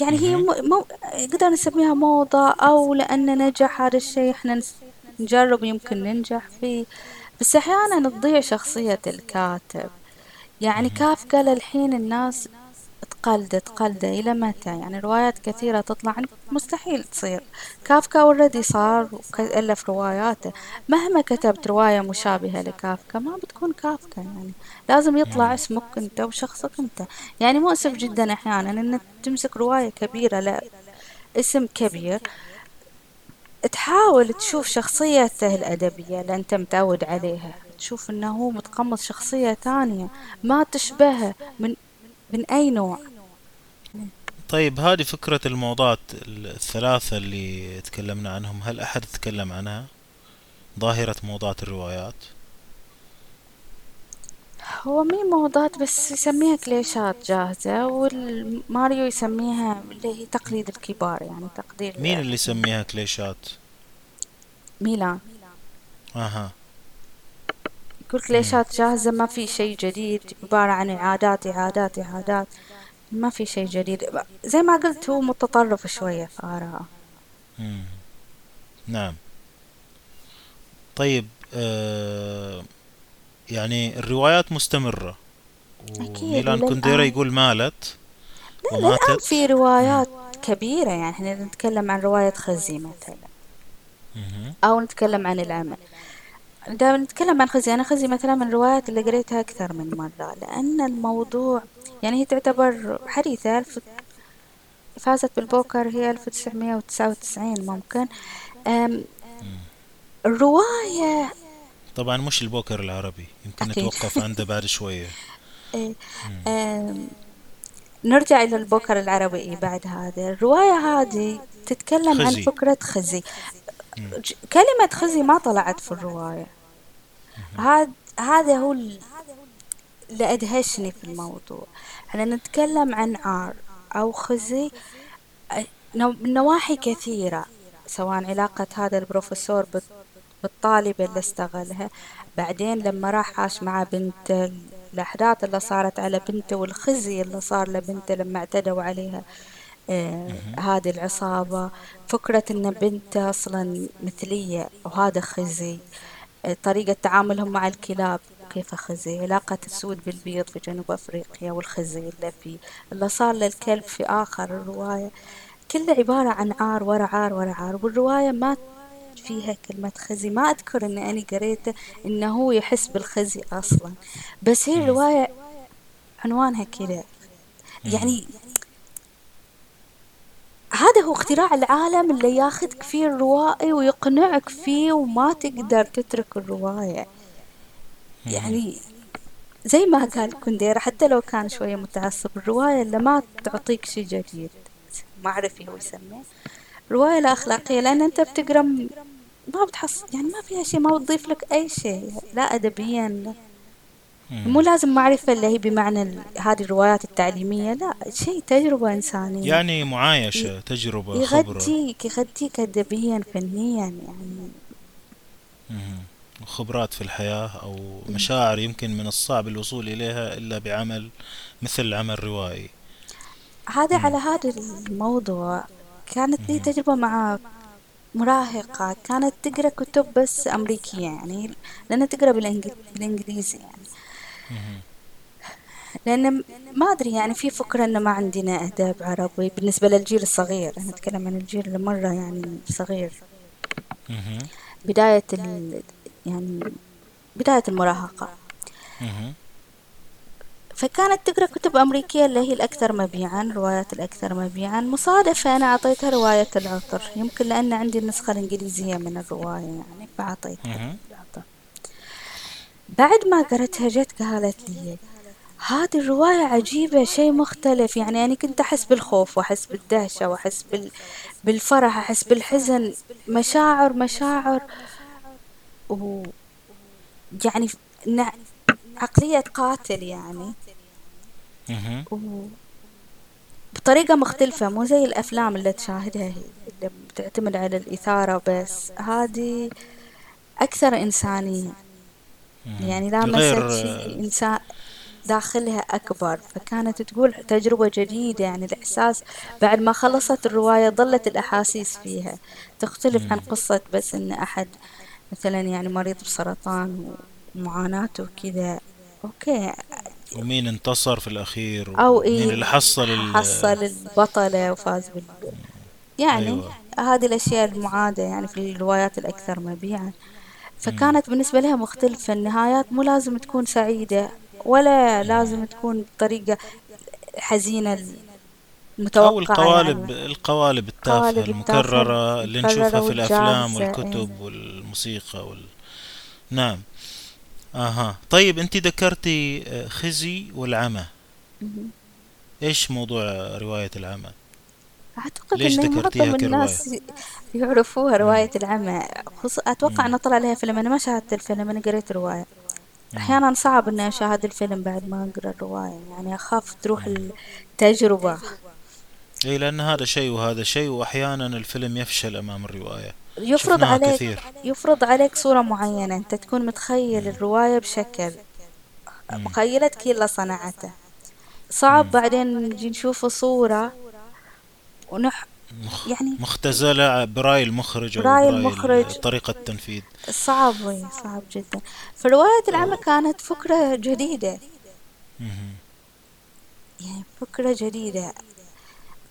يعني هي
مهم.
مو مو نقدر نسميها موضة أو لأن نجح هذا الشيء إحنا نس- نجرب يمكن ننجح فيه بس أحيانا تضيع شخصية الكاتب يعني
مهم.
كافكا للحين الناس تقلده تقلده إلى متى يعني روايات كثيرة تطلع مستحيل تصير. كافكا اوريدي صار وألف رواياته مهما كتبت رواية مشابهة لكافكا ما بتكون كافكا يعني. لازم يطلع. اسمك أنت وشخصك أنت. يعني مؤسف جدا أحيانا انك تمسك رواية كبيرة لا اسم كبير تحاول تشوف شخصيته الأدبية اللي أنت متعود عليها. تشوف إنه هو متقمص شخصية تانية ما تشبهه من من أي نوع.
طيب هذه فكرة الموضات الثلاثة اللي تكلمنا عنهم. هل أحد تكلم عنها؟ ظاهرة موضات الروايات.
هو مي موضات بس يسميها كليشات جاهزة والماريو يسميها اللي هي تقليد الكبار يعني تقدير
مين اللي يسميها كليشات
ميلان.
أها.
يقول. كليشات جاهزة ما في شيء جديد عبارة عن إعادات إعادات إعادات. ما في شيء جديد. زي ما قلت هو متطرف شوية في آراءه
مم. نعم. طيب آه يعني الروايات مستمرة. وميلان كونديرا يقول مالت وماتت
في
مم.
روايات كبيرة. يعني إحنا نتكلم عن رواية خزي مثلا.
مهم.
أو نتكلم عن العمل. دائما نتكلم عن خزي. أنا خزي مثلا من الروايات اللي قريتها أكثر من مرة لأن الموضوع يعني هي تعتبر حديثة ألف فازت بالبوكر هي 1999 ممكن. أم. الرواية
طبعا مش البوكر العربي يمكن
أكيد.
نتوقف عنده بعد شوية.
إيه،. أم، نرجع إلى البوكر العربي بعد هذا. الرواية هذه تتكلم عن
خزي.
فكرة خزي. كلمة خزي ما طلعت في الرواية. هذا هذا هو ال- اللي أدهشني في الموضوع. إحنا نتكلم عن عار أو خزي من نواحي كثيرة سواء علاقة هذا البروفيسور بال- بالطالبة اللي استغلها. بعدين لما راح عاش مع بنته الأحداث اللي صارت على بنته والخزي اللي صار لبنته لما اعتدوا عليها. هذه العصابة. فكرة إن بنته أصلا مثلية وهذا خزي. آه طريقة تعاملهم مع الكلاب كيف خزي؟ علاقة السود بالبيض في جنوب أفريقيا والخزي اللي فيه اللي صار للكلب في آخر الرواية كله عبارة عن عار ورا عار ورا عار. والرواية ما فيها كلمة خزي. ما أذكر إني أنا قريته إنه هو يحس بالخزي أصلا. بس هي الرواية عنوانها كذا. يعني هذا هو اختراع العالم اللي ياخذك فيه الروائي ويقنعك فيه وما تقدر تترك الرواية. يعني زي ما قال كندير حتى لو كان شوية متعصب الرواية اللي ما تعطيك شيء جديد. معرفي هو يسميه. الرواية الأخلاقية لأن أنت بتقرأ ما بتحصل يعني ما فيها شيء ما بتضيف لك أي شيء لا أدبيا مو لازم معرفة اللي هي بمعنى هذه الروايات التعليمية لا شيء تجربة إنسانية.
يعني معايشة تجربة
يغذيك يغذيك أدبيا فنيا يعني.
خبرات في الحياة أو مشاعر يمكن من الصعب الوصول إليها إلا بعمل مثل عمل روائي.
هذا على هذا الموضوع كانت لي تجربة مع مراهقة كانت تقرأ كتب بس أمريكية يعني لأنها تقرأ بالإنجليزي يعني. لأن ما أدري يعني في فكرة إنه ما عندنا أدب عربي بالنسبة للجيل الصغير. أنا أتكلم عن الجيل اللي مرة يعني صغير. بداية ال يعني بداية المراهقة. فكانت تقرأ كتب أمريكية اللي هي الأكثر مبيعا روايات الأكثر مبيعا. مصادفة أنا أعطيتها رواية العطر. يمكن لأن عندي النسخة الإنجليزية من الرواية يعني فأعطيتها. بعد ما قرأتها جت قالت لي هذه الرواية عجيبة شيء مختلف. يعني أنا كنت أحس بالخوف وأحس بالدهشة وأحس بال... بالفرح أحس بالحزن. مشاعر مشاعر. و يعني عقلية قاتل يعني. بطريقة مختلفة مو زي الأفلام اللي تشاهدها هي اللي بتعتمد على الإثارة بس. هذه أكثر إنسانية. يعني لامست شيء إنسان داخلها أكبر. فكانت تقول تجربة جديدة يعني الإحساس بعد ما خلصت الرواية ظلت الأحاسيس فيها. تختلف عن قصة بس إن أحد مثلا يعني مريض بسرطان ومعاناته كذا أوكي.
ومين انتصر في الأخير؟
أو
ومين
إيه
اللي حصل
حصل البطلة وفاز بال يعني أيوة. هذه الأشياء المعادة يعني في الروايات الأكثر مبيعا. فكانت بالنسبة لها مختلفة. النهايات مو لازم تكون سعيدة ولا لازم تكون بطريقة حزينة
متوقعة أو القوالب يعني. القوالب التافهة المكررة اللي نشوفها في الأفلام والكتب إيه. والموسيقى وال... نعم. أها. طيب انت ذكرتي آه، خزي والعمى. إيش موضوع رواية العمى؟
أعتقد ليش إن معظم الناس يعرفوها رواية العمى. خص... أتوقع أن طلع لها فيلم. أنا ما شاهدت الفيلم أنا قريت رواية أحيانا صعب إني أشاهد الفيلم بعد ما أقرأ الرواية. يعني أخاف تروح التجربة.
إي لأن هذا شيء وهذا شيء وأحيانا الفيلم يفشل أمام الرواية.
يفرض عليك كثير. يفرض عليك صورة معينة. أنت تكون متخيل الرواية بشكل. مخيلتك هي اللي صنعته. صعب بعدين نجي نشوف صورة ونح
يعني مختزلة برأي المخرج
برأي المخرج.
طريقة التنفيذ
صعب صعب جدا. فرواية العمى كانت فكرة جديدة. يعني فكرة جديدة.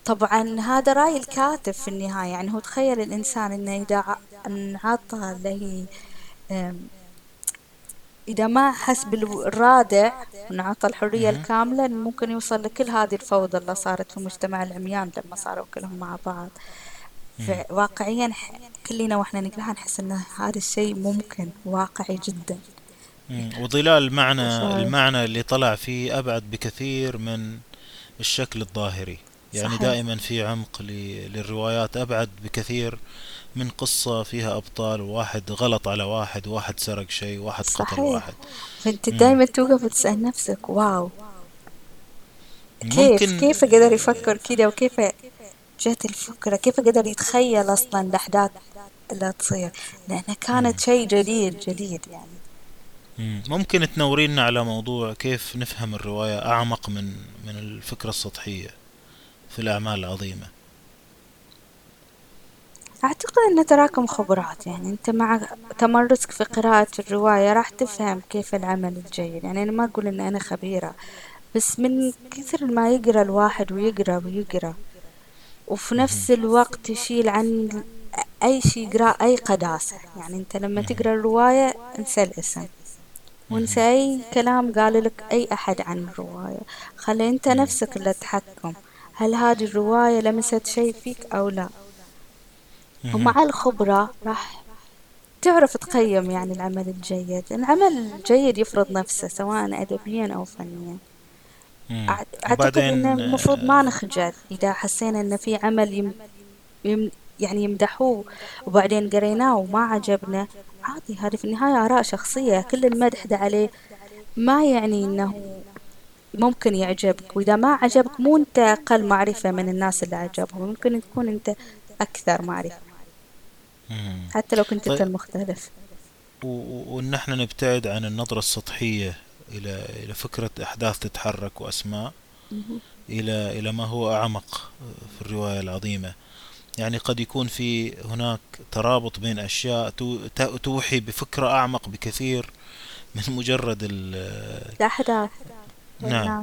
طبعا هذا رأي الكاتب في النهاية. يعني هو تخيل الإنسان إنه إذا انعطى اللي إذا ما حس بالرادع وانعطى الحرية الكاملة ممكن يوصل لكل هذه الفوضى اللي صارت في مجتمع العميان لما صاروا كلهم مع بعض. واقعيا كلنا وإحنا نقرأها نحس إن هذا الشيء ممكن واقعي جدا.
وظلال المعنى المعنى اللي طلع فيه أبعد بكثير من الشكل الظاهري. يعني صحيح. دائما في عمق للروايات أبعد بكثير من قصة فيها أبطال وواحد غلط على واحد وواحد سرق شيء وواحد قتل واحد.
فأنت دائما توقف وتسأل نفسك واو. كيف؟ ممكن كيف قدر يفكر كده؟ وكيف جت الفكرة؟ كيف قدر يتخيل أصلا الأحداث لا تصير؟ لأنها كانت شيء جديد جديد يعني.
مم. ممكن تنورينا على موضوع كيف نفهم الرواية أعمق من من الفكرة السطحية في الأعمال العظيمة.
أعتقد أن تراكم خبرات يعني أنت مع تمرسك في قراءة الرواية راح تفهم كيف العمل الجيد يعني أنا ما أقول أن أنا خبيرة بس من كثر ما يقرأ الواحد ويقرأ ويقرأ وفي. نفس الوقت يشيل عن أي شيء يقرأ أي قداسة يعني أنت لما. تقرأ الرواية انسى الاسم وانسى. أي كلام قال لك أي أحد عن الرواية خلي أنت. نفسك اللي تحكم هل هذه الرواية لمست شيء فيك أو لا. ومع الخبرة راح تعرف تقيم يعني العمل الجيد. العمل الجيد يفرض نفسه سواء أدبيا أو فنيا. أعتقد إنه
وبعدين
المفروض ما
آه،
نخجل. إذا حسينا إن في عمل يم يم يعني يمدحوه وبعدين قريناه وما عجبنا عادي هذه في النهاية آراء شخصية. كل المدح ده عليه ما يعني إنه ممكن يعجبك. وإذا ما عجبك مو أنت أقل معرفة من الناس اللي عجبهم. ممكن تكون أنت أكثر معرفة. حتى لو كنت
طيب.
المختلف.
و- و- وإن إحنا نبتعد عن النظرة السطحية إلى إلى فكرة أحداث تتحرك
وأسماء.
إلى إلى ما هو أعمق في الرواية العظيمة. يعني قد يكون في هناك ترابط بين أشياء توحي بفكرة أعمق بكثير من مجرد ال
الأحداث
نعم.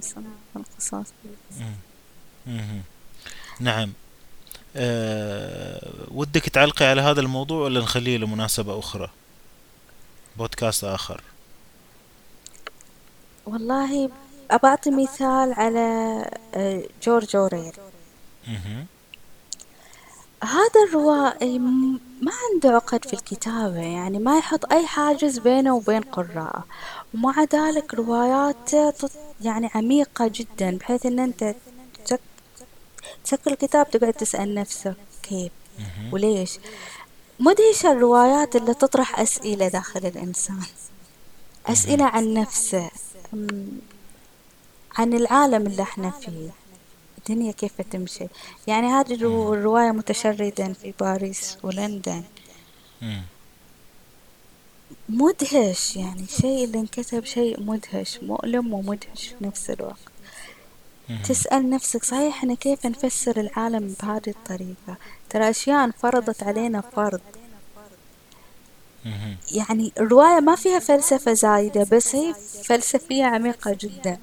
والقصص.
نعم. أه ودك تعلقي على هذا الموضوع ولا نخليه لمناسبة أخرى؟ بودكاست آخر.
والله أبعطي مثال على آه، جورج أوريل. هذا الروائي ما عنده عقد في الكتابة يعني ما يحط أي حاجز بينه وبين قراءه. ومع ذلك رواياته يعني عميقة جدا بحيث أن أنت تسكر الكتاب تقعد تسأل نفسك كيف. وليش مدهشة الروايات اللي تطرح أسئلة داخل الإنسان أسئلة. عن نفسه عن العالم اللي إحنا فيه الدنيا كيف تمشي يعني هذه. الرواية متشردة في باريس ولندن. مدهش يعني شيء اللي انكتب شيء مدهش مؤلم ومدهش في نفس الوقت. تسأل نفسك صحيح إحنا كيف نفسر العالم بهذه الطريقة ترى أشياء انفرضت علينا فرض. يعني الرواية ما فيها فلسفة زايدة بس هي فلسفية عميقة جدا.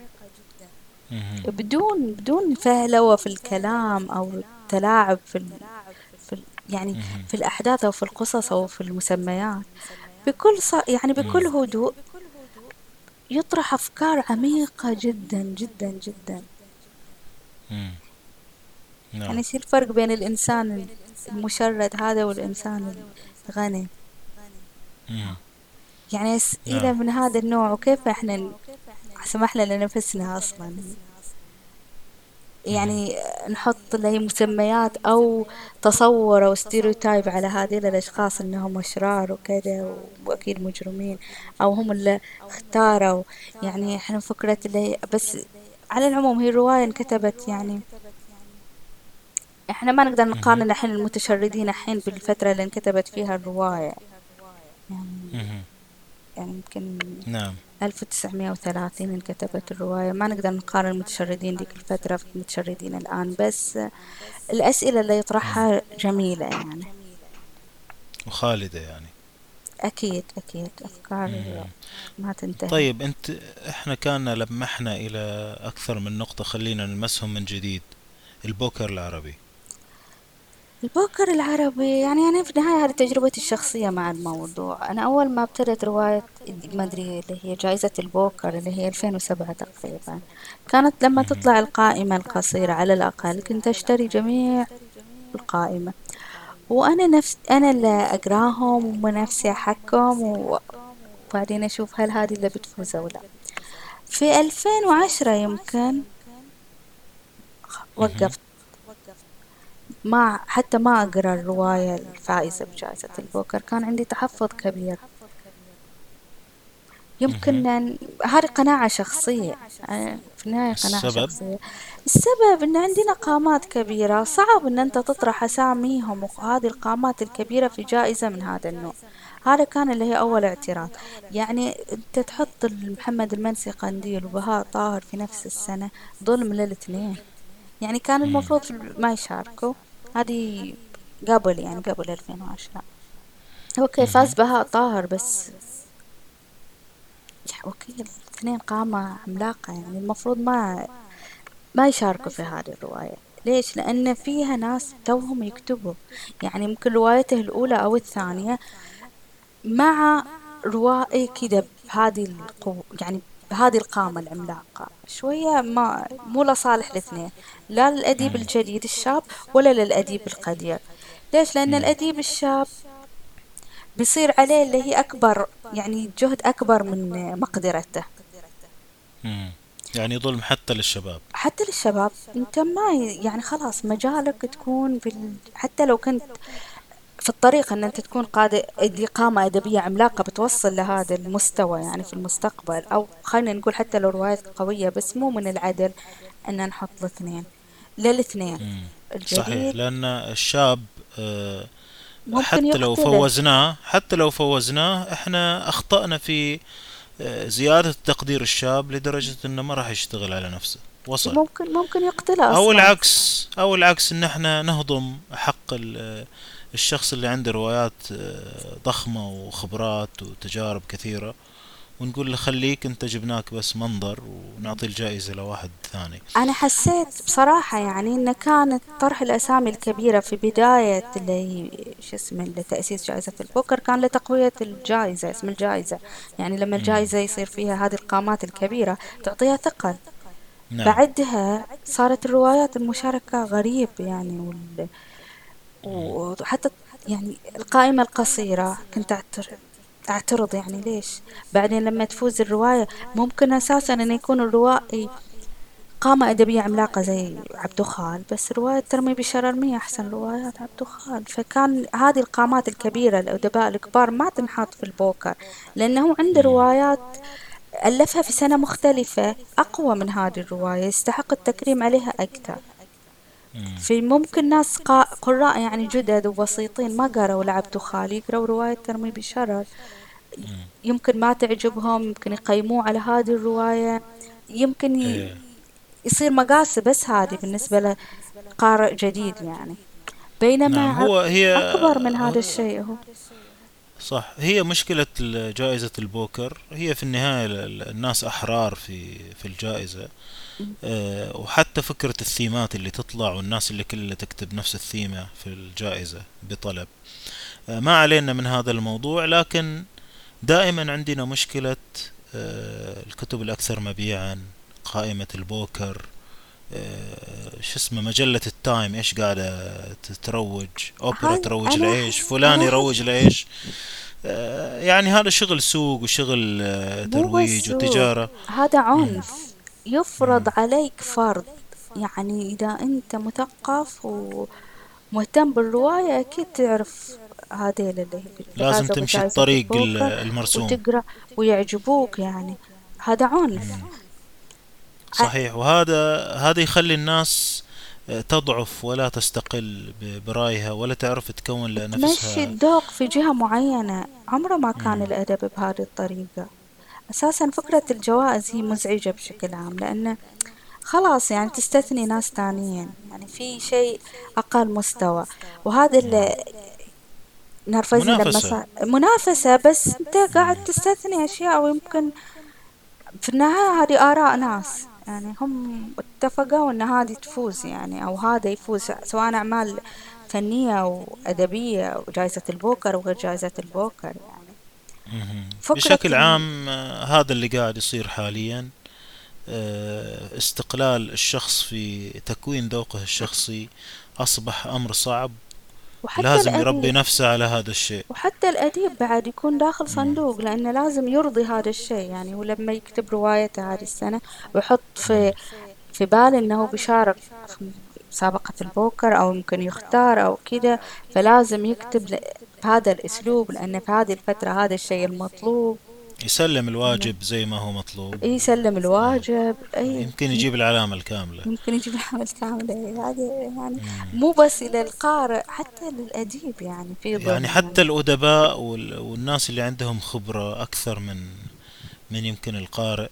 بدون بدون فهلوة في الكلام أو تلاعب في ال... في ال... يعني. في الأحداث أو في القصص أو في المسميات بكل ص... يعني بكل. هدوء يطرح أفكار عميقة جدا جدا جدا
مم.
يعني
نعم
إيش الفرق بين الإنسان المشرد هذا والإنسان الغني
مم.
يعني أسئلة
نعم
من هذا النوع وكيف إحنا ن- سمحنا لنفسنا أصلا. يعني نحط اللي هي مسميات أو تصور أو ستيريوتايب على هذيل الأشخاص إنهم أشرار وكذا وأكيد مجرمين أو هم اللي اختاروا يعني إحنا فكرة اللي بس على العموم هي الرواية انكتبت يعني إحنا ما نقدر. نقارن الحين المتشردين الحين بالفترة اللي انكتبت فيها الرواية يعني. يعني يمكن
نعم
1930 انكتبت الرواية ما نقدر نقارن المتشردين ديك الفترة في المتشردين الآن بس الأسئلة اللي. يطرحها جميلة يعني
وخالدة يعني
أكيد أكيد. أفكار
مم.
ما تنتهي.
طيب أنت إحنا كان لمحنا إلى أكثر من نقطة خلينا نلمسهم من جديد. البوكر العربي.
البوكر العربي يعني أنا في النهاية هذه تجربتي الشخصية مع الموضوع. أنا أول ما ابتدت رواية ما أدري اللي هي جائزة البوكر اللي هي 2007 تقريبا. كانت لما. تطلع القائمة القصيرة على الأقل كنت أشتري جميع القائمة. وأنا نفس أنا اللي أقراهم ونفسي أحكم وبعدين أشوف هل هذه اللي بتفوز أو لا. في 2010 يمكن
مهم.
وقفت. ما حتى ما أقرأ الرواية الفائزة بجائزة البوكر كان عندي تحفظ كبير. يمكن أن هذه قناعة شخصية. آه، في النهاية قناعة
السبب؟
شخصية. السبب أن عندنا قامات كبيرة صعب أن أنت تطرح أساميهم وهذه القامات الكبيرة في جائزة من هذا النوع. هذا كان اللي هي أول اعتراض. يعني أنت تحط محمد المنسي قنديل وبهاء طاهر في نفس السنة ظلم للاثنين. يعني كان. المفروض ما يشاركوا. هذه قبل يعني قبل 2010 okay فاز. بهاء طاهر بس. okay الاثنين قامة عملاقة يعني المفروض ما ما يشاركوا في هذه الرواية ليش؟ لأن فيها ناس توهم يكتبوا يعني ممكن روايته الأولى أو الثانية مع روائي كذا بهذه القوة يعني بهذه القامة العملاقة شوية ما مو لصالح الاثنين لا للأديب. الجديد الشاب ولا للأديب القدير ليش؟ لأن. الأديب الشاب بيصير عليه اللي هي أكبر يعني جهد أكبر من مقدرته.
يعني ظلم حتى للشباب.
حتى للشباب. انت ما يعني خلاص مجالك تكون في ال... حتى لو كنت في الطريق إن أنت تكون قادة دي قامة أدبية عملاقة بتوصل لهذا المستوى يعني في المستقبل. أو خلينا نقول حتى لو روايات قوية بس مو من العدل إن نحط الاثنين. للاثنين.
صحيح. لأن الشاب آه، حتى لو فوزناه حتى لو فوزناه إحنا أخطأنا في زيادة تقدير الشاب لدرجة إنه ما راح يشتغل على نفسه. وصل.
ممكن ممكن يقتله أو
العكس. أو العكس إن إحنا نهضم حق ال- آه، الشخص اللي عنده روايات آه، ضخمة وخبرات وتجارب كثيرة. ونقول له خليك انت جبناك بس منظر ونعطي الجائزة لواحد ثاني.
أنا حسيت بصراحة يعني إن كانت طرح الأسامي الكبيرة في بداية اللي شو اسمه لتأسيس جائزة البوكر كان لتقوية الجائزة اسم الجائزة. يعني لما. الجائزة يصير فيها هذه القامات الكبيرة تعطيها ثقل
نعم.
بعدها صارت الروايات المشاركة غريب يعني وال... وحتى يعني القائمة القصيرة كنت أعترض أعترض يعني ليش بعدين لما تفوز الرواية ممكن أساسا أن يكون الروائي قامة أدبية عملاقة زي عبدو خال بس رواية ترمي بشرر مية أحسن روايات عبدو خال فكان هذه القامات الكبيرة الأدباء الكبار ما تنحط في البوكر لأنه عنده. روايات ألفها في سنة مختلفة أقوى من هذه الرواية يستحق التكريم عليها أكثر. في ممكن ناس قراء يعني جدد وبسيطين ما قروا لعبدو خال يقروا رواية ترمي بشرر. يمكن ما تعجبهم يمكن يقيموه على هذه الرواية يمكن ي-
إيه.
يصير مقاسة بس هذه بالنسبة لقارئ جديد يعني. بينما
نعم هو هي
أكبر من هذا الشيء هو.
صح هي مشكلة جائزة البوكر. هي في النهاية ال- ال- الناس أحرار في في الجائزة. أه وحتى فكرة الثيمات اللي تطلع والناس اللي كلها تكتب نفس الثيمة في الجائزة بطلب. أه ما علينا من هذا الموضوع لكن دائما عندنا مشكلة أه الكتب الأكثر مبيعا قائمة البوكر أه شو اسمه مجلة التايم إيش قاعدة تروج؟
أوبرا
تروج
لإيش؟
فلان يروج لإيش؟ آه، يعني هذا شغل سوق وشغل آه، ترويج وتجارة.
هذا. عنف. يفرض. عليك فرض. يعني إذا أنت مثقف ومهتم بالرواية أكيد تعرف هذيل اللي
لازم تمشي الطريق المرسوم.
وتقرأ ويعجبوك يعني. هذا عنف
صحيح. وهذا هذا يخلي الناس آه، تضعف ولا تستقل ب- برأيها ولا تعرف تكون
تمشي
لنفسها
الذوق في جهة معينة. عمره ما كان. الأدب بهذه الطريقة. أساسا فكرة الجوائز هي مزعجة بشكل عام لأن خلاص يعني تستثني ناس تانيين يعني في شيء أقل مستوى. وهذا. اللي نرفزي لما
منافسة
صار منافسة بس أنت قاعد. تستثني أشياء ويمكن في النهاية هذه آراء ناس يعني هم اتفقوا إن هذه تفوز يعني أو هذا يفوز سواء أعمال فنية أو أدبية أو جائزة البوكر أو غير جائزة البوكر يعني
بشكل. عام آه، هذا اللي قاعد يصير حاليا آه، استقلال الشخص في تكوين ذوقه الشخصي أصبح أمر صعب
وحتى
لازم يربي
الاديب
نفسه على هذا الشيء
وحتى الأديب بعد يكون داخل. صندوق لأنه لازم يرضي هذا الشيء يعني ولما يكتب روايته هذه السنة ويحط. في في باله إنه بيشارك في مسابقة البوكر أو يمكن يختار أو كده فلازم يكتب بهذا الأسلوب لأن في هذه الفترة هذا الشيء المطلوب
يسلم الواجب زي ما هو مطلوب.
يسلم الواجب. أي.
يمكن يجيب العلامة الكاملة.
يمكن يجيب الحمل كاملة هذا يعني مو بس للقارئ حتى للأديب يعني في
يعني حتى الأدباء وال- والناس اللي عندهم خبرة أكثر من من يمكن القارئ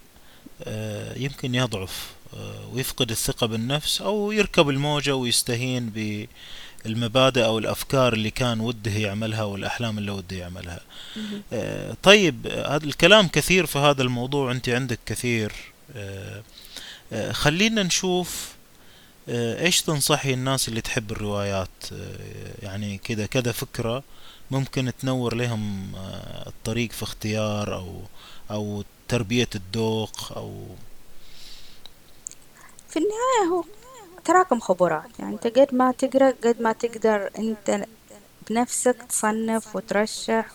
آه، يمكن يضعف آه، ويفقد الثقة بالنفس أو يركب الموجة ويستهين بالمبادئ أو الأفكار اللي كان وده يعملها والأحلام اللي وده يعملها. آه، طيب آه، هذا الكلام كثير في هذا الموضوع أنت عندك كثير. آه، خلينا نشوف إيش تنصحي الناس اللي تحب الروايات؟ يعني كذا كذا فكرة ممكن تنور لهم الطريق في اختيار أو أو تربية الذوق أو
في النهاية هو تراكم خبرات. يعني أنت قد ما تقرأ قد ما تقدر أنت بنفسك تصنف وترشح.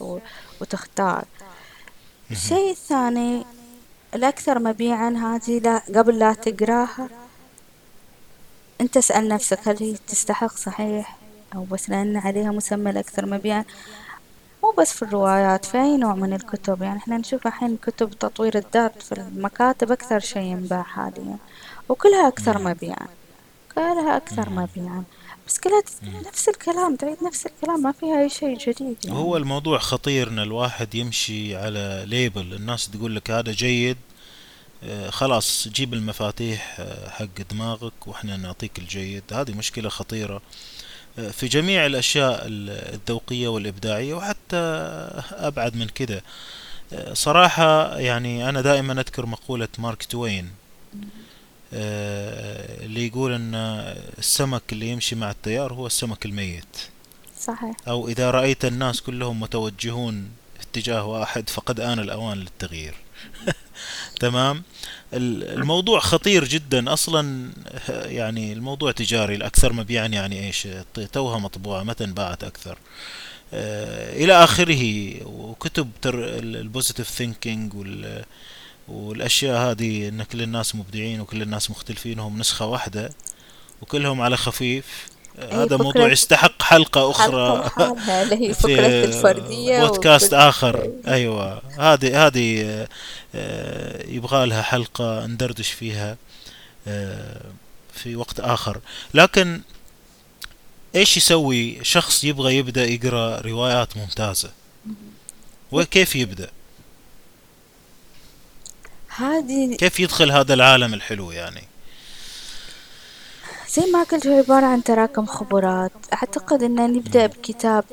وتختار. الشيء الثاني الأكثر مبيعا هذه لا قبل لا تقراها أنت اسأل نفسك هل هي تستحق صحيح؟ أو بس لأن عليها مسمى الأكثر مبيعا. مو بس في الروايات في أي نوع من الكتب. يعني إحنا نشوف الحين كتب تطوير الذات في المكاتب أكثر شيء ينباع حاليا وكلها أكثر. مبيعا. كلها أكثر
مم.
مبيعا بس كلها ت- نفس الكلام تعيد نفس الكلام ما فيها أي شيء جديد
هو
يعني
الموضوع خطير إن الواحد يمشي على ليبل. الناس تقول لك هذا جيد آه، خلاص جيب المفاتيح آه، حق دماغك وإحنا نعطيك الجيد. هذه مشكلة خطيرة آه، في جميع الأشياء ال- الذوقية والإبداعية وحتى أبعد من كده صراحة يعني أنا دائما أذكر مقولة مارك توين. اللي يقول أن السمك اللي يمشي مع التيار هو السمك الميت.
صحيح.
أو إذا رأيت الناس كلهم متوجهون اتجاه واحد فقد آن الأوان للتغيير. تمام؟ ال- الموضوع خطير جدا. أصلا يعني الموضوع تجاري. الأكثر مبيعا يعني إيش؟ توها مطبوعة متى انباعت أكثر. آه، إلى آخره. وكتب ال positive thinking والأشياء هذه إن كل الناس مبدعين وكل الناس مختلفين وهم نسخة واحدة وكلهم على خفيف. هذا موضوع يستحق
حلقة
حلقة
أخرى اللي هي
في
فكرة الفردية
بودكاست آخر. أيوة. هذه هذه آه، يبغى لها حلقة ندردش فيها آه، في وقت آخر. لكن إيش يسوي شخص يبغى يبدأ يقرأ روايات ممتازة؟ وكيف يبدأ؟
هذه
كيف يدخل هذا العالم الحلو يعني؟
زي ما قلت هو عبارة عن تراكم خبرات. أعتقد أن نبدأ بكتاب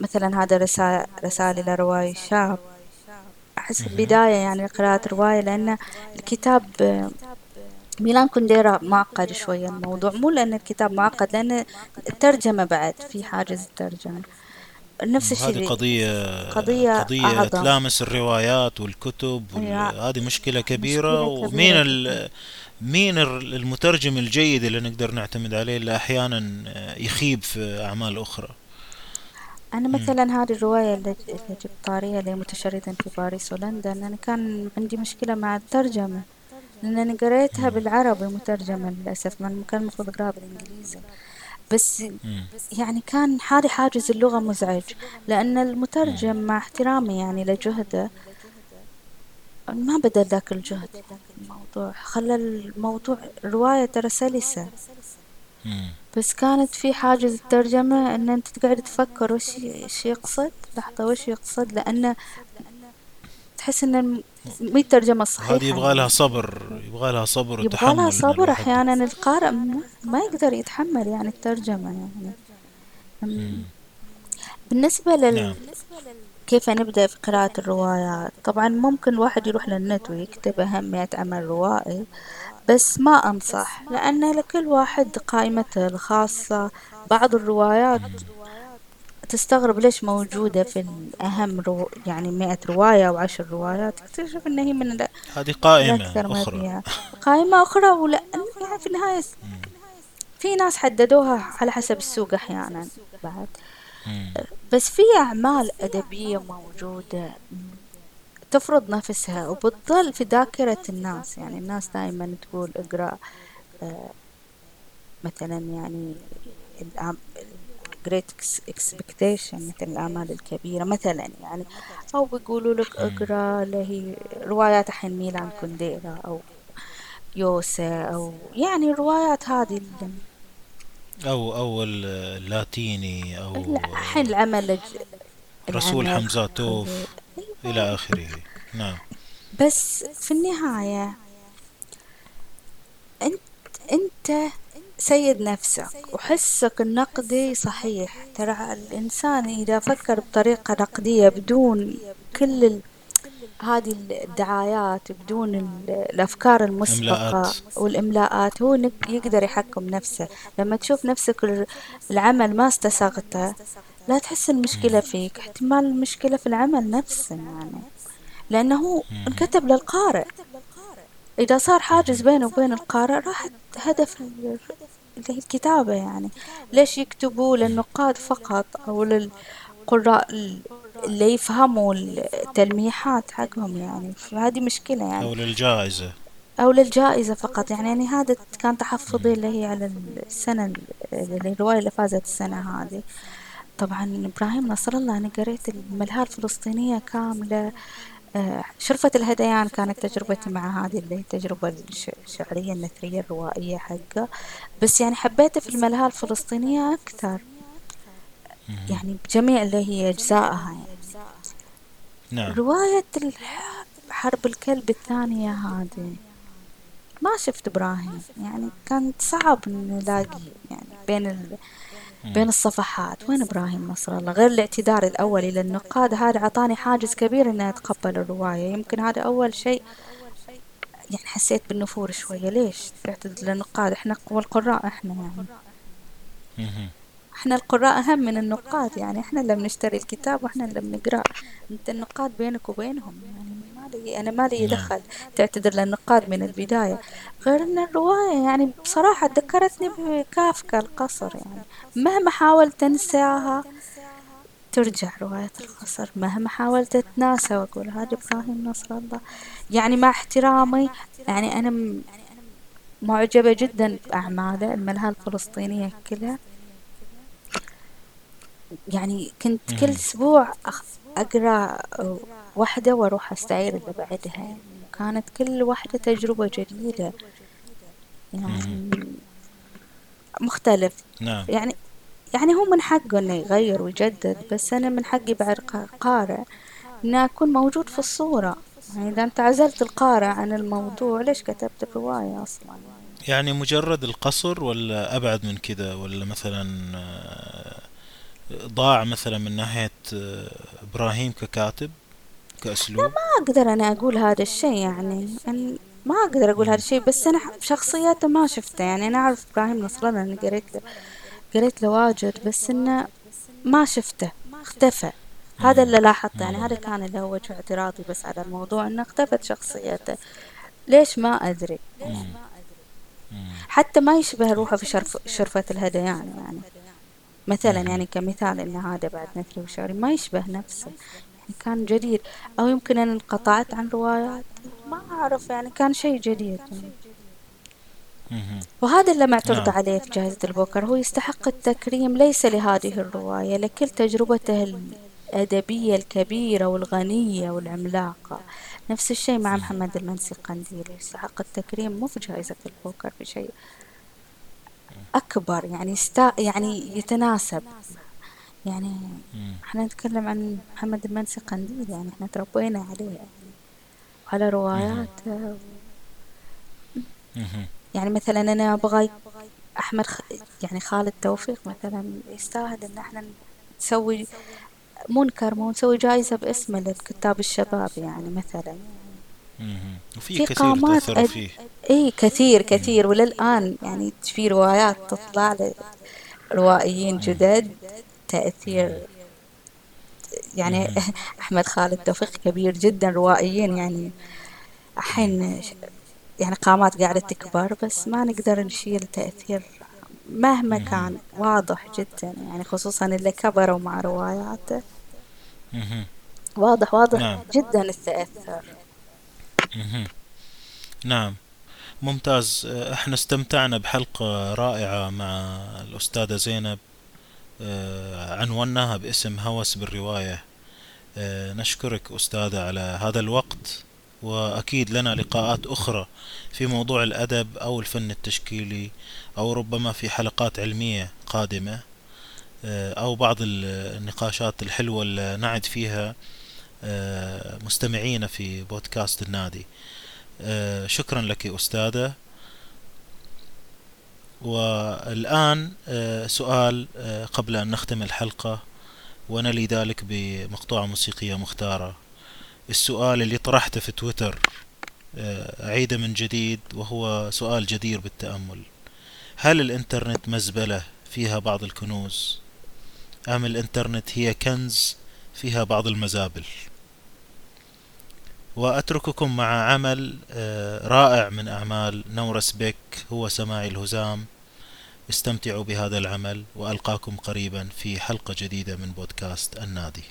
مثلا هذا رسالة رسالة إلى روائي شاب. أحس. بداية يعني قراءة رواية لأن الكتاب ميلان كونديرا معقد شوية الموضوع. مو لأن الكتاب معقد لأن الترجمة بعد في حاجز الترجمة. نفس
هذه
الشيء.
قضية
قضية
قضية
أعظم.
تلامس الروايات والكتب وال... هذه مشكلة كبيرة
مشكلة
ومين
كبيرة
ال...
جدا
مين ال- المترجم الجيد اللي نقدر نعتمد عليه اللي أحيانا يخيب في أعمال أخرى؟
أنا. مثلا هذه الرواية اللي جبت طارية اللي متشردا في باريس ولندن أنا كان عندي مشكلة مع الترجمة لأنني قريتها
مم.
بالعربي مترجمة للأسف ما كان المفروض أقراها بالإنجليزي. بس. يعني كان هذا حاجز اللغة مزعج لأن. المترجم مع احترامي يعني لجهده ما بذل ذاك الجهد الموضوع خلى الموضوع الرواية ترى سلسة. بس كانت في حاجز الترجمة إن أنت تقعد تفكر وش وش يقصد لحظة وش يقصد لأن تحس إن مي الترجمة
وهذه
الصحيحة
يبغى لها صبر يبغى لها صبر
يبغى لها صبر أحيانا القارئ ما ما يقدر يتحمل يعني الترجمة يعني.
مم.
بالنسبة لل
نعم.
كيف نبدأ في قراءة الروايات؟ طبعا ممكن الواحد يروح للنت ويكتب أهم مئة عمل روائي بس ما أنصح لأن لكل واحد قائمته الخاصة. بعض الروايات. تستغرب ليش موجودة في الأهم رو... يعني مئة رواية أو عشر روايات؟ تكتشف إن هي من
هذه قائمة أخرى.
قائمة أخرى ولا يعني في النهاية. في ناس حددوها على حسب السوق أحيانا بعد. بس في أعمال أدبية موجودة تفرض نفسها وبتظل في ذاكرة الناس. يعني الناس دائما تقول اقرأ آه، مثلا يعني great expectation مثل الآمال الكبيرة مثلا يعني. أو بيقولوا لك اقرأ اللي هي روايات الحين ميلان كونديرا أو يوسا أو يعني الروايات هذه
أو أو اللاتيني أو
الحين العمل
رسول
العمل
حمزاتوف إلى آخره. نعم.
بس في النهاية أنت أنت سيد نفسك وحسك النقدي صحيح. ترى الإنسان إذا فكر بطريقة نقدية بدون كل. هذه الدعايات بدون ال- الأفكار المسبقة
إملاءات.
والإملاءات هو يقدر يحكم نفسه. لما تشوف نفسك ال- العمل ما استساغته لا تحس المشكلة فيك. احتمال المشكلة في العمل نفسه يعني. لأنه انكتب للقارئ. إذا صار حاجز بينه وبين القارئ راحت هدف اللي هي الكتابة يعني. ليش يكتبوا للنقاد فقط أو للقراء ال- اللي يفهموا التلميحات حقهم يعني؟ فهذه مشكلة يعني.
أو للجائزة.
أو للجائزة فقط يعني, يعني هذا كان تحفظي اللي هي على السنة الرواية اللي فازت السنة هذه. طبعا إبراهيم نصر الله أنا قريت الملهى الفلسطينية كاملة. شرفة الهذيان كانت تجربتي مع هذه اللي هي التجربة الش- الشعرية النثرية الروائية حقه. بس يعني حبيته في الملهى الفلسطينية أكثر. يعني بجميع اللي هي أجزائها يعني.
نعم.
رواية حرب الكلب الثانية هذه ما شفت إبراهيم. يعني كان صعب نلاقي يعني بين ال... بين الصفحات. وين إبراهيم نصر الله؟ غير الاعتذار الأولي للنقاد هذا عطاني حاجز كبير إني أتقبل الرواية. يمكن هذا أول شيء يعني حسيت بالنفور شوية. ليش تعتذر للنقاد؟ إحنا والقراء إحنا يعني. إحنا القراء أهم من النقاد يعني. إحنا اللي بنشتري الكتاب وإحنا اللي بنقرأ. أنت النقاد بينك وبينهم يعني لي أنا ما لي
نعم.
دخل تعتذر للنقاد من البداية غير إن الرواية يعني بصراحة ذكرتني بكافكا القصر يعني مهما حاولت انساها ترجع رواية القصر مهما حاولت اتناسى وأقول هذا إبراهيم نصر الله يعني مع احترامي يعني أنا م- معجبة جدا بأعماله الملهى الفلسطينية كلها يعني كنت كل
مهم.
أسبوع أقرأ واحدة وأروح أستعير اللي بعدها يعني كانت كل واحدة تجربة جديدة. يعني مختلف.
نعم.
يعني يعني هو من حقه إنه يغير ويجدد بس أنا من حقي بعد قارئ إني أكون موجود في الصورة. يعني إذا أنت عزلت القارئ عن الموضوع ليش كتبت الرواية أصلا؟
يعني مجرد القصر ولا أبعد من كده؟ ولا مثلا آه، ضاع مثلا من ناحية آه، إبراهيم ككاتب؟ كأسلوب؟
ما أقدر أنا أقول هذا الشيء يعني. أن ما أقدر أقول هذا الشيء بس أنا شخصياته ما شفته. يعني أنا أعرف إبراهيم نصر الله أنا قريت له قريت له واجد بس إنه ما شفته اختفى. هذا اللي لاحظته. يعني هذا كان اللي هو وجه اعتراضي بس على الموضوع إنه اختفت شخصيته. ليش ما أدري. حتى ما يشبه روحه في شرف شرفة الهذيان يعني. مثلا يعني كمثال إن هذا بعد نثري وشعري ما يشبه نفسه. يعني كان جديد. أو يمكن أن انقطعت عن روايات. ما أعرف يعني كان شيء جديد. وهذا اللي معترض
نعم.
عليه في جائزة البوكر. هو يستحق التكريم. ليس لهذه الرواية لكل تجربته الأدبية الكبيرة والغنية والعملاقة. نفس الشيء مع محمد المنسي قنديل يستحق التكريم. مو في جائزة البوكر في شيء أكبر يعني استا يعني يتناسب. يعني
مم.
إحنا نتكلم عن محمد المنسي قنديل يعني إحنا تربينا عليه يعني وعلى رواياته
مهم.
يعني مثلا أنا أبغى أحمد خ... يعني خالد توفيق مثلا يستاهل إن إحنا نسوي منكر مو نسوي جائزة باسمه للكتاب الشباب يعني مثلا.
مهم. وفي
في
كثير
قامات
تأثروا
أد...
فيه.
إي كثير كثير. وللآن يعني في روايات تطلع لروائيين جدد. تأثير. يعني أحمد خالد توفيق كبير جدا روائيين يعني الحين يعني قامات قاعدة تكبر بس ما نقدر نشيل تأثير مهما كان واضح جدا. يعني خصوصا اللي كبروا مع رواياته. واضح واضح
نعم.
جدا التأثر.
نعم. ممتاز. إحنا استمتعنا بحلقة رائعة مع الأستاذة زينب. عنوناها باسم هوس بالرواية. نشكرك أستاذة على هذا الوقت وأكيد لنا لقاءات أخرى في موضوع الأدب أو الفن التشكيلي أو ربما في حلقات علمية قادمة أو بعض النقاشات الحلوة اللي نعد فيها مستمعين في بودكاست النادي. شكرا لك أستاذة. والآن سؤال قبل أن نختم الحلقة ونلي ذلك بمقطوعة موسيقية مختارة. السؤال اللي طرحته في تويتر أعيده من جديد وهو سؤال جدير بالتأمل. هل الإنترنت مزبلة فيها بعض الكنوز؟ أم الإنترنت هي كنز فيها بعض المزابل؟ وأترككم مع عمل رائع من أعمال نورس بيك هو سماعي الهزام. استمتعوا بهذا العمل وألقاكم قريبا في حلقة جديدة من بودكاست النادي.